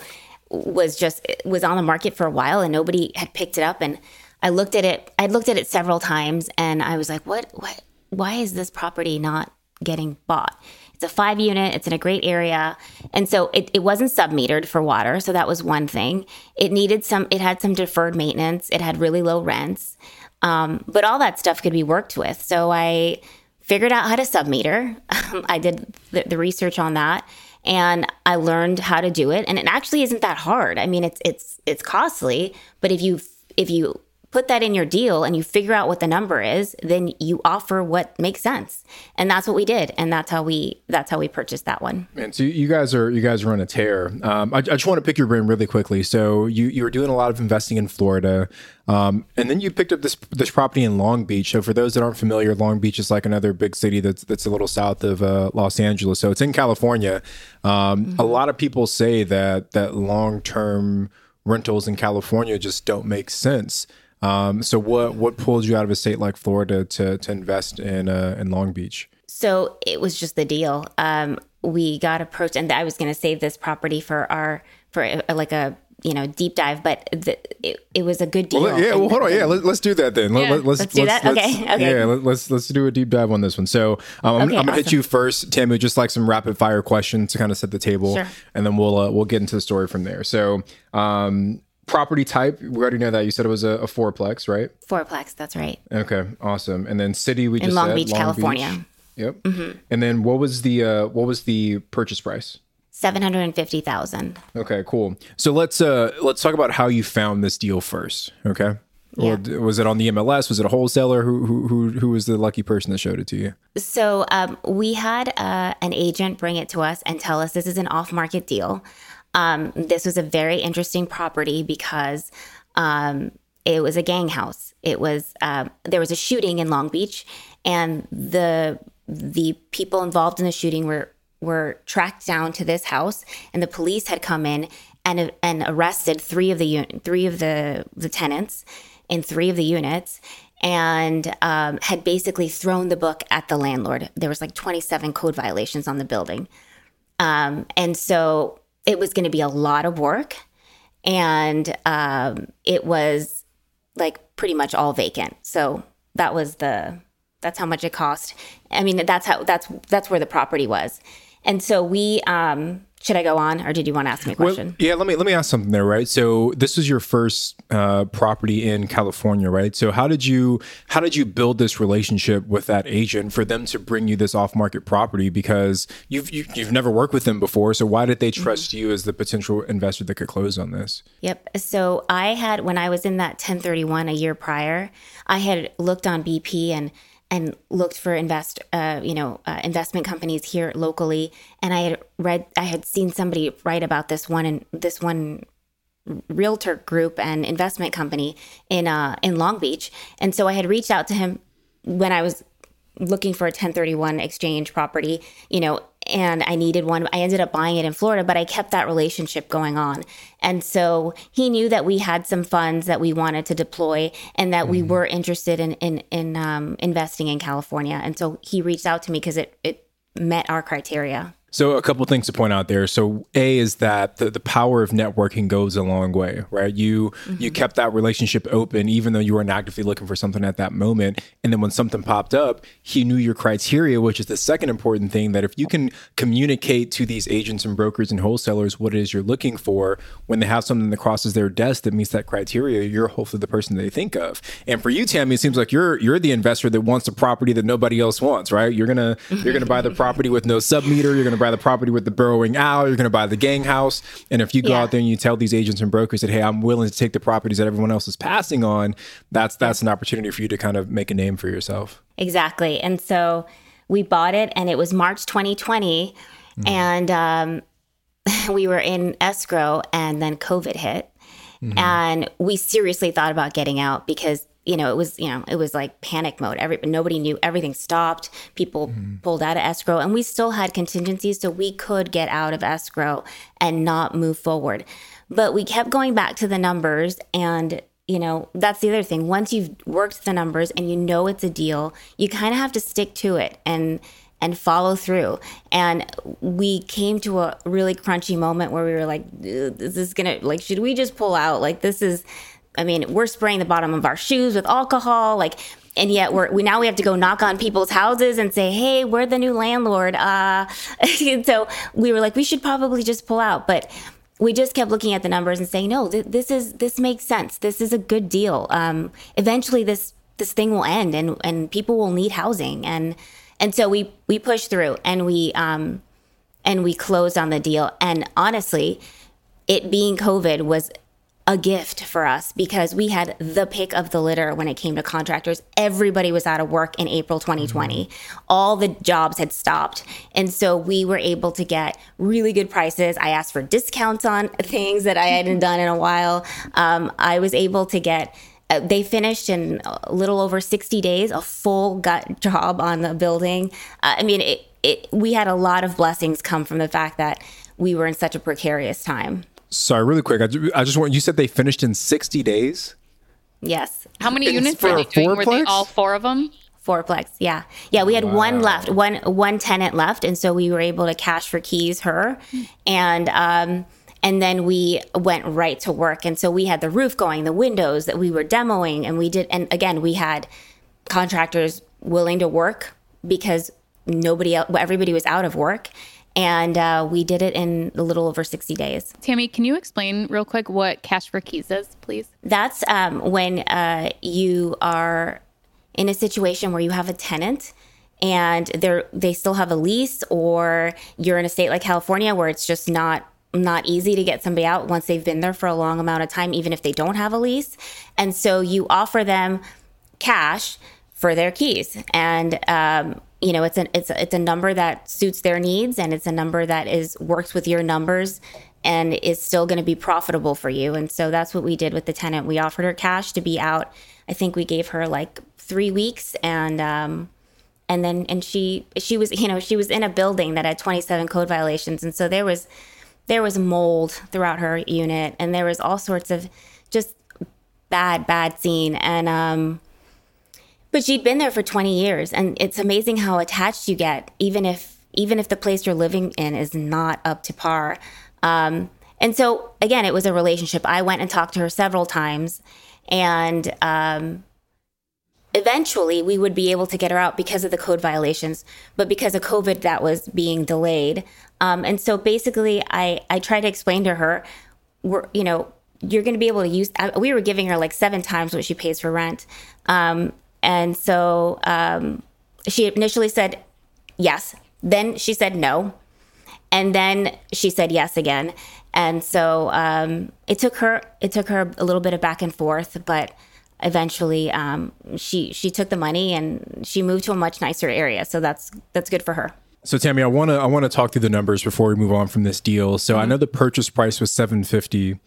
was just was on the market for a while and nobody had picked it up. And I looked at it. I looked at it several times and I was like, what what why is this property not getting bought? It's a five unit, it's in a great area. And so it, it wasn't submetered for water. So that was one thing. It needed some, it had some deferred maintenance, it had really low rents. Um, but all that stuff could be worked with. So I figured out how to submeter. [LAUGHS] I did the, the research on that and I learned how to do it. And it actually isn't that hard. I mean, it's it's it's costly, but if you if you put that in your deal and you figure out what the number is, then you offer what makes sense. And that's what we did. And that's how we that's how we purchased that one. Man, so you guys are you guys are on a tear. Um, I, I, just want to pick your brain really quickly. So you you were doing a lot of investing in Florida. Um, and then you picked up this this property in Long Beach. So for those that aren't familiar, Long Beach is like another big city that's that's a little south of uh, Los Angeles. So it's in California. Um, mm-hmm. A lot of people say that that long term rentals in California just don't make sense. Um, so what what pulled you out of a state like Florida to to invest in uh, in Long Beach? So it was just the deal. Um, we got approached, and I was going to save this property for our for a, uh, like a you know deep dive, but the, it, it was a good deal. Well, yeah, well, hold on, yeah, let, us do that then. Yeah. Let, us let's do that. Let's, okay, okay. Yeah, let, us let's do a deep dive on this one. So um, I'm, okay, I'm, gonna hit you first, Tammy, just like some rapid fire questions to kind of set the table, sure. and then we'll uh, we'll get into the story from there. So. Um, property type we already know that you said it was a, a fourplex right fourplex that's right okay awesome and then city we in just long said, beach long california beach. yep mm-hmm. and then what was the uh what was the purchase price 750000 okay cool so let's uh let's talk about how you found this deal first okay yeah. Or was it on the MLS? Was it a wholesaler? Who who who, who was the lucky person that showed it to you? So um, we had uh, an agent bring it to us and tell us this is an off market deal. Um, this was a very interesting property because um, it was a gang house. It was um, there was a shooting in Long Beach, and the the people involved in the shooting were were tracked down to this house, and the police had come in and and arrested three of the three of the the tenants in three of the units and um, had basically thrown the book at the landlord. There was like 27 code violations on the building, um, and so it was going to be a lot of work, and um, it was like pretty much all vacant. So that was the that's how much it cost. I mean, that's how that's that's where the property was, and so we um, should I go on, or did you want to ask me a question? Well, yeah, let me let me ask something there. Right, so this was your first uh, property in California, right? So how did you how did you build this relationship with that agent for them to bring you this off market property? Because you've you, have you have never worked with them before, so why did they mm-hmm. trust mm-hmm. you as the potential investor that could close on this? Yep. So I had when I was in that 1031 a year prior, I had looked on BP and and looked for invest uh, you know uh, investment companies here locally. And i had read i had seen somebody write about this one and this one realtor group and investment company in uh in long beach. And so i had reached out to him when i was looking for a 1031 exchange property you know and I needed one. I ended up buying it in Florida, but I kept that relationship going on. And so he knew that we had some funds that we wanted to deploy and that mm-hmm. we were interested in in, in um, investing in California. And so he reached out to me because it it met our criteria. So a couple things to point out there. So A is that the, the power of networking goes a long way, right? You mm-hmm. you kept that relationship open even though you weren't actively looking for something at that moment. And then when something popped up, he knew your criteria, which is the second important thing that if you can communicate to these agents and brokers and wholesalers what it is you're looking for, when they have something that crosses their desk that meets that criteria, you're hopefully the person they think of. And for you, Tammy, it seems like you're you're the investor that wants a property that nobody else wants, right? You're gonna you're gonna buy the [LAUGHS] property with no sub meter, you're gonna buy the property with the burrowing owl. You're going to buy the gang house. And if you go yeah. out there and you tell these agents and brokers that, hey, I'm willing to take the properties that everyone else is passing on, that's that's an opportunity for you to kind of make a name for yourself. Exactly. And so we bought it, and it was March 2020, mm-hmm. and um, [LAUGHS] we were in escrow, and then COVID hit. Mm-hmm. And we seriously thought about getting out because you know, it was, you know, it was like panic mode. Every nobody knew everything stopped. People mm-hmm. pulled out of escrow and we still had contingencies so we could get out of escrow and not move forward. But we kept going back to the numbers and you know, that's the other thing. Once you've worked the numbers and you know it's a deal, you kind of have to stick to it and and follow through. And we came to a really crunchy moment where we were like, "Is this gonna like? Should we just pull out? Like, this is I mean, we're spraying the bottom of our shoes with alcohol, like, and yet we're we now we have to go knock on people's houses and say, "Hey, we're the new landlord." Uh, [LAUGHS] so we were like, we should probably just pull out, but we just kept looking at the numbers and saying, "No, th- this is this makes sense. This is a good deal. Um, eventually, this this thing will end, and and people will need housing." And and so we we pushed through, and we um, and we closed on the deal. And honestly, it being COVID was a gift for us because we had the pick of the litter when it came to contractors. Everybody was out of work in April 2020. Mm-hmm. All the jobs had stopped. And so we were able to get really good prices. I asked for discounts on things that I hadn't [LAUGHS] done in a while. Um, I was able to get uh, they finished in a little over 60 days a full gut job on the building uh, i mean it, it, we had a lot of blessings come from the fact that we were in such a precarious time Sorry, really quick. I, I just want you said they finished in 60 days. Yes. How many units were they doing? Were they all four of them? Fourplex, yeah, yeah. We had wow. one left, one one tenant left, and so we were able to cash for keys her, and um, and then we went right to work, and so we had the roof going, the windows that we were demoing, and we did, and again we had contractors willing to work because nobody else, everybody was out of work, and uh, we did it in a little over 60 days. Tammy, can you explain real quick what cash for keys is, please? That's um, when uh, you are in a situation where you have a tenant and they they still have a lease, or you're in a state like California where it's just not not easy to get somebody out once they've been there for a long amount of time, even if they don't have a lease. And so you offer them cash for their keys, and um, you know it's an it's a, it's a number that suits their needs and it's a number that is works with your numbers and is still going to be profitable for you. And so that's what we did with the tenant. We offered her cash to be out. I think we gave her like three weeks and um, and then and she she was you know she was in a building that had 27 code violations and so there was there was mold throughout her unit and there was all sorts of just bad bad scene and um but she'd been there for 20 years and it's amazing how attached you get even if even if the place you're living in is not up to par um and so again it was a relationship i went and talked to her several times and um eventually we would be able to get her out because of the code violations, but because of COVID, that was being delayed. Um, and so basically, I I tried to explain to her, we're you know you're going to be able to use. We were giving her like seven times what she pays for rent, um, and so um, she initially said yes. Then she said no, and then she said yes again. And so um, it took her it took her a little bit of back and forth, but eventually um, she she took the money and she moved to a much nicer area. So that's that's good for her. So Tammy, I want to I want to talk through the numbers before we move on from this deal. So mm-hmm. I know the purchase price was 750.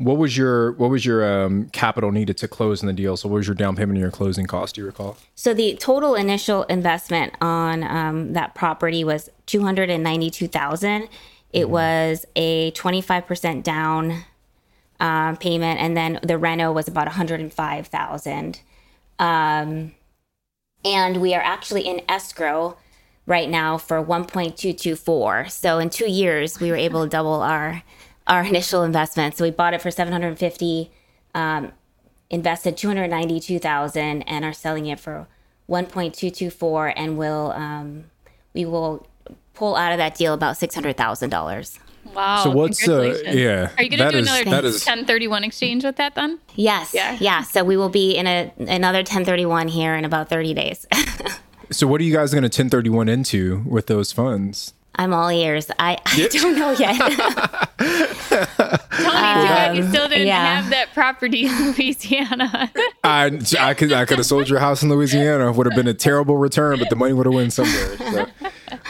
What was your what was your um, capital needed to close in the deal? So what was your down payment and your closing cost? Do you recall? So the total initial investment on um, that property was two hundred and ninety two thousand. It mm-hmm. was a twenty five percent down um, payment, and then the reno was about 105,000. Um, and we are actually in escrow right now for 1.224. So in two years, we were able to double our our initial investment. So we bought it for 750, um, invested 292,000, and are selling it for 1.224. And will um, we will pull out of that deal about six hundred thousand dollars. Wow. So what's uh yeah. Are you going to do is, another 1031 exchange with that then? Yes. Yeah. Yeah. So we will be in a another 1031 here in about 30 days. [LAUGHS] so what are you guys going to 1031 into with those funds? I'm all ears. I, I don't know yet. [LAUGHS] Tony, um, you still didn't yeah. have that property in Louisiana. [LAUGHS] I, I could I could have sold your house in Louisiana. It would have been a terrible return, but the money would have went somewhere. So. [LAUGHS]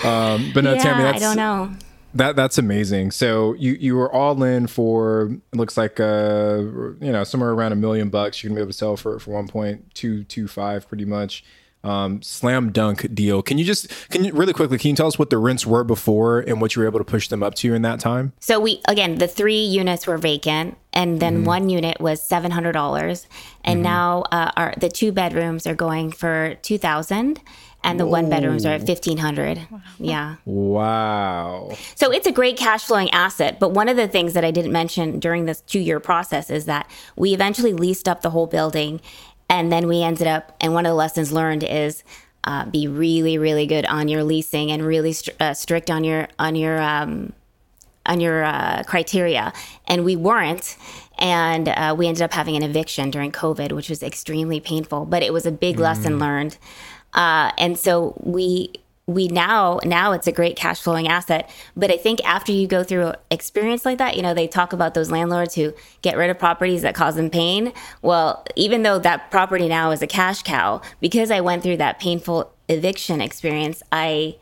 Um, but no, yeah, Tammy, that's, I don't know. That that's amazing. So you you were all in for it looks like uh you know somewhere around a million bucks. You're gonna be able to sell for for one point two two five pretty much. Um, slam dunk deal. Can you just can you really quickly can you tell us what the rents were before and what you were able to push them up to in that time? So we again the three units were vacant and then mm-hmm. one unit was seven hundred dollars and mm-hmm. now uh, our the two bedrooms are going for two thousand and the Whoa. one bedrooms are at 1500 yeah wow so it's a great cash flowing asset but one of the things that i didn't mention during this two year process is that we eventually leased up the whole building and then we ended up and one of the lessons learned is uh, be really really good on your leasing and really uh, strict on your on your um, on your uh, criteria and we weren't and uh, we ended up having an eviction during covid which was extremely painful but it was a big mm. lesson learned uh, and so we we now now it's a great cash flowing asset but i think after you go through experience like that you know they talk about those landlords who get rid of properties that cause them pain well even though that property now is a cash cow because i went through that painful eviction experience i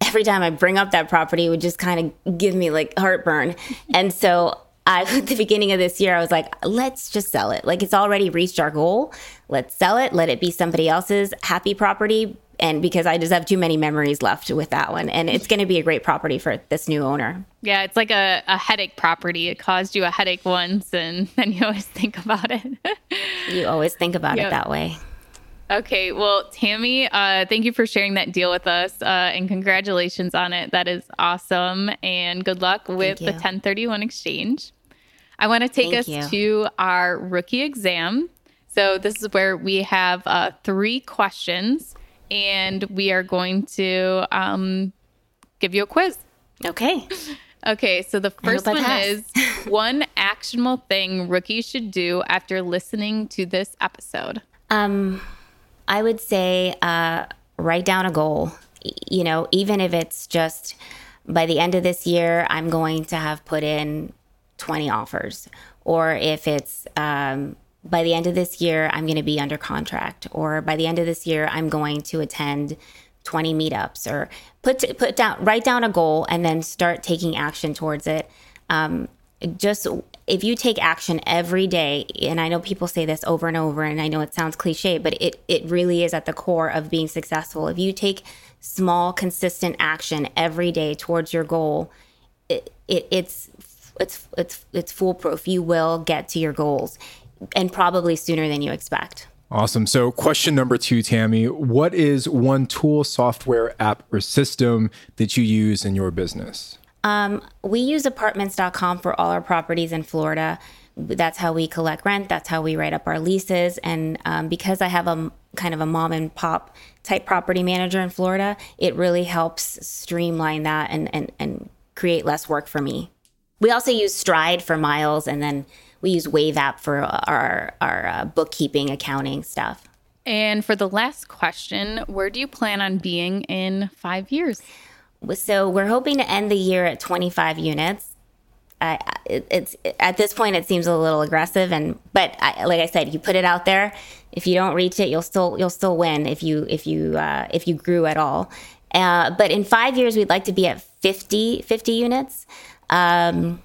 every time i bring up that property would just kind of give me like heartburn [LAUGHS] and so I, [LAUGHS] at the beginning of this year, I was like, let's just sell it. Like it's already reached our goal. Let's sell it. Let it be somebody else's happy property. And because I just have too many memories left with that one. And it's going to be a great property for this new owner. Yeah, it's like a, a headache property. It caused you a headache once, and [LAUGHS] then you always think about it. [LAUGHS] you always think about yep. it that way. Okay, well, Tammy, uh, thank you for sharing that deal with us, uh, and congratulations on it. That is awesome, and good luck with the 1031 exchange. I want to take thank us you. to our rookie exam. So this is where we have uh, three questions, and we are going to um, give you a quiz. Okay. Okay, so the first one is [LAUGHS] one actionable thing rookies should do after listening to this episode. Um I would say uh, write down a goal. You know, even if it's just by the end of this year, I'm going to have put in 20 offers. Or if it's um, by the end of this year, I'm going to be under contract. Or by the end of this year, I'm going to attend 20 meetups. Or put put down write down a goal and then start taking action towards it. um, just if you take action every day, and I know people say this over and over, and I know it sounds cliche, but it, it really is at the core of being successful. If you take small, consistent action every day towards your goal, it, it, it's it's it's it's foolproof. You will get to your goals, and probably sooner than you expect. Awesome. So, question number two, Tammy What is one tool, software, app, or system that you use in your business? Um, we use apartments.com for all our properties in Florida. That's how we collect rent. That's how we write up our leases. And um, because I have a kind of a mom and pop type property manager in Florida, it really helps streamline that and, and, and create less work for me. We also use Stride for miles, and then we use Wave app for our our uh, bookkeeping, accounting stuff. And for the last question, where do you plan on being in five years? So we're hoping to end the year at 25 units. Uh, it, it's at this point it seems a little aggressive, and but I, like I said, you put it out there. If you don't reach it, you'll still you'll still win if you if you uh, if you grew at all. Uh, but in five years, we'd like to be at 50, 50 units, um,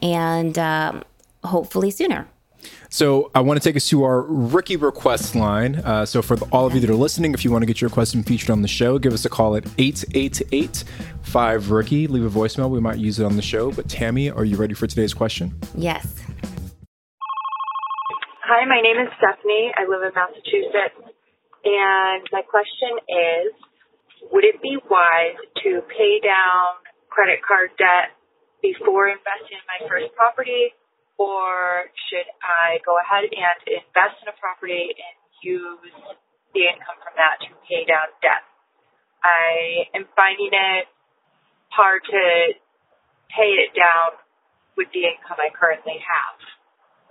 and um, hopefully sooner. So I want to take us to our rookie request line. Uh, so for the, all of you that are listening, if you want to get your question featured on the show, give us a call at 888-5-rookie Leave a voicemail. We might use it on the show. But Tammy, are you ready for today's question? Yes. Hi, my name is Stephanie. I live in Massachusetts. And my question is Would it be wise to pay down credit card debt before investing in my first property? Or should I go ahead and invest in a property and use the income from that to pay down debt? I am finding it hard to pay it down with the income I currently have.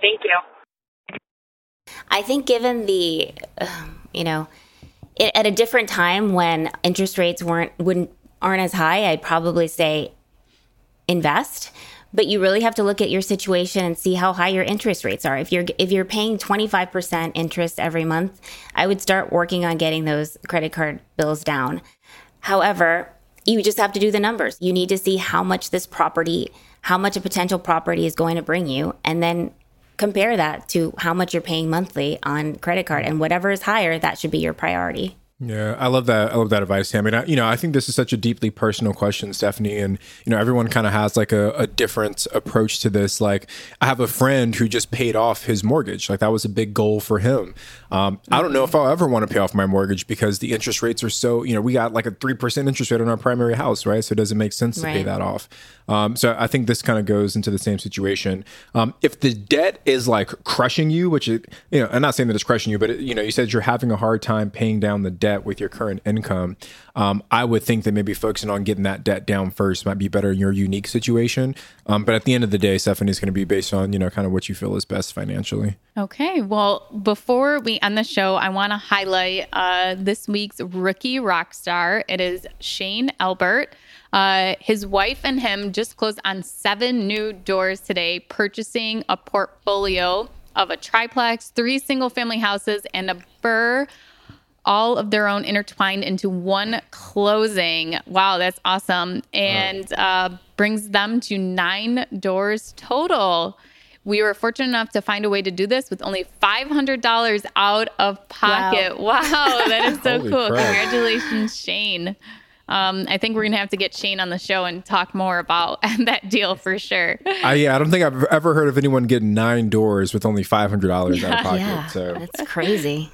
Thank you. I think given the, [SIGHS] you know, at a different time when interest rates weren't wouldn't aren't as high, I'd probably say invest but you really have to look at your situation and see how high your interest rates are. If you're if you're paying 25% interest every month, I would start working on getting those credit card bills down. However, you just have to do the numbers. You need to see how much this property, how much a potential property is going to bring you and then compare that to how much you're paying monthly on credit card and whatever is higher, that should be your priority. Yeah, I love that. I love that advice, Tammy. I, you know, I think this is such a deeply personal question, Stephanie, and you know, everyone kind of has like a, a, different approach to this. Like, I have a friend who just paid off his mortgage. Like, that was a big goal for him. Um, I don't know if I'll ever want to pay off my mortgage because the interest rates are so. You know, we got like a three percent interest rate on our primary house, right? So it doesn't make sense to right. pay that off. Um, so I think this kind of goes into the same situation. Um, if the debt is like crushing you, which it, you know, I'm not saying that it's crushing you, but it, you know, you said you're having a hard time paying down the debt with your current income. Um, I would think that maybe focusing on getting that debt down first might be better in your unique situation. Um, but at the end of the day, Stephanie is going to be based on you know kind of what you feel is best financially. Okay. Well, before we end the show, I want to highlight uh, this week's rookie rock star. It is Shane Albert. Uh, his wife and him just closed on seven new doors today, purchasing a portfolio of a triplex, three single family houses, and a BRRRR all of their own intertwined into one closing. Wow, that's awesome. And uh, brings them to nine doors total. We were fortunate enough to find a way to do this with only $500 out of pocket. Wow, wow that is so [LAUGHS] cool. Crap. Congratulations, Shane. Um, I think we're gonna have to get Shane on the show and talk more about [LAUGHS] that deal for sure. I, yeah, I don't think I've ever heard of anyone getting nine doors with only five hundred dollars out of [LAUGHS] pocket. Yeah, so that's crazy.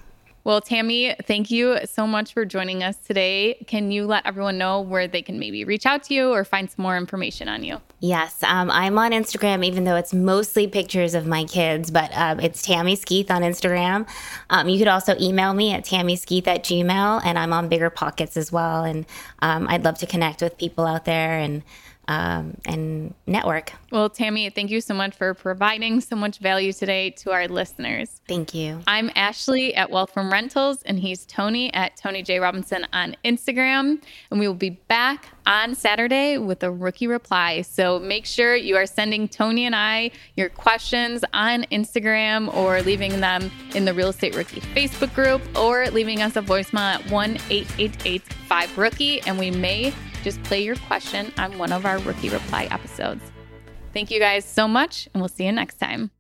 Well, Tammy, thank you so much for joining us today. Can you let everyone know where they can maybe reach out to you or find some more information on you? Yes, um, I'm on Instagram, even though it's mostly pictures of my kids, but um, it's Tammy Skeath on Instagram. Um, you could also email me at tammyskeath at gmail, and I'm on Bigger Pockets as well. And um, I'd love to connect with people out there and um, and network. Well, Tammy, thank you so much for providing so much value today to our listeners. Thank you. I'm Ashley at Wealth from Rentals, and he's Tony at Tony J. Robinson on Instagram. And we will be back on Saturday with a rookie reply. So make sure you are sending Tony and I your questions on Instagram or leaving them in the Real Estate Rookie Facebook group or leaving us a voicemail at 1 888 5 Rookie, and we may just play your question on one of our rookie reply episodes. Thank you guys so much, and we'll see you next time.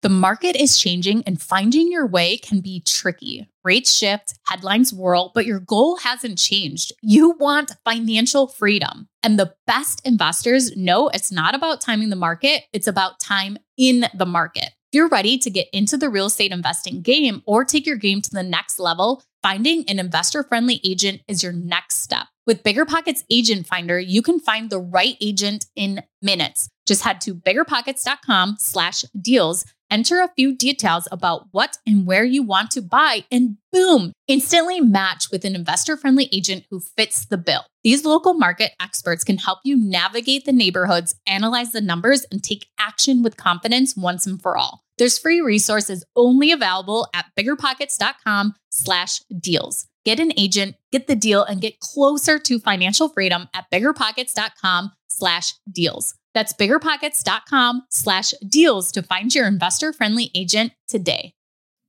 The market is changing and finding your way can be tricky. Rates shift, headlines whirl, but your goal hasn't changed. You want financial freedom. And the best investors know it's not about timing the market, it's about time in the market. If you're ready to get into the real estate investing game or take your game to the next level, finding an investor friendly agent is your next step. With BiggerPockets Agent Finder, you can find the right agent in minutes. Just head to biggerpockets.com slash deals Enter a few details about what and where you want to buy, and boom, instantly match with an investor friendly agent who fits the bill. These local market experts can help you navigate the neighborhoods, analyze the numbers, and take action with confidence once and for all. There's free resources only available at biggerpockets.com slash deals. Get an agent, get the deal, and get closer to financial freedom at biggerpockets.com slash deals. That's biggerpockets.com slash deals to find your investor friendly agent today.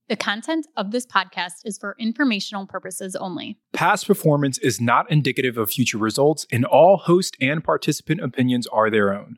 The content of this podcast is for informational purposes only. Past performance is not indicative of future results, and all host and participant opinions are their own.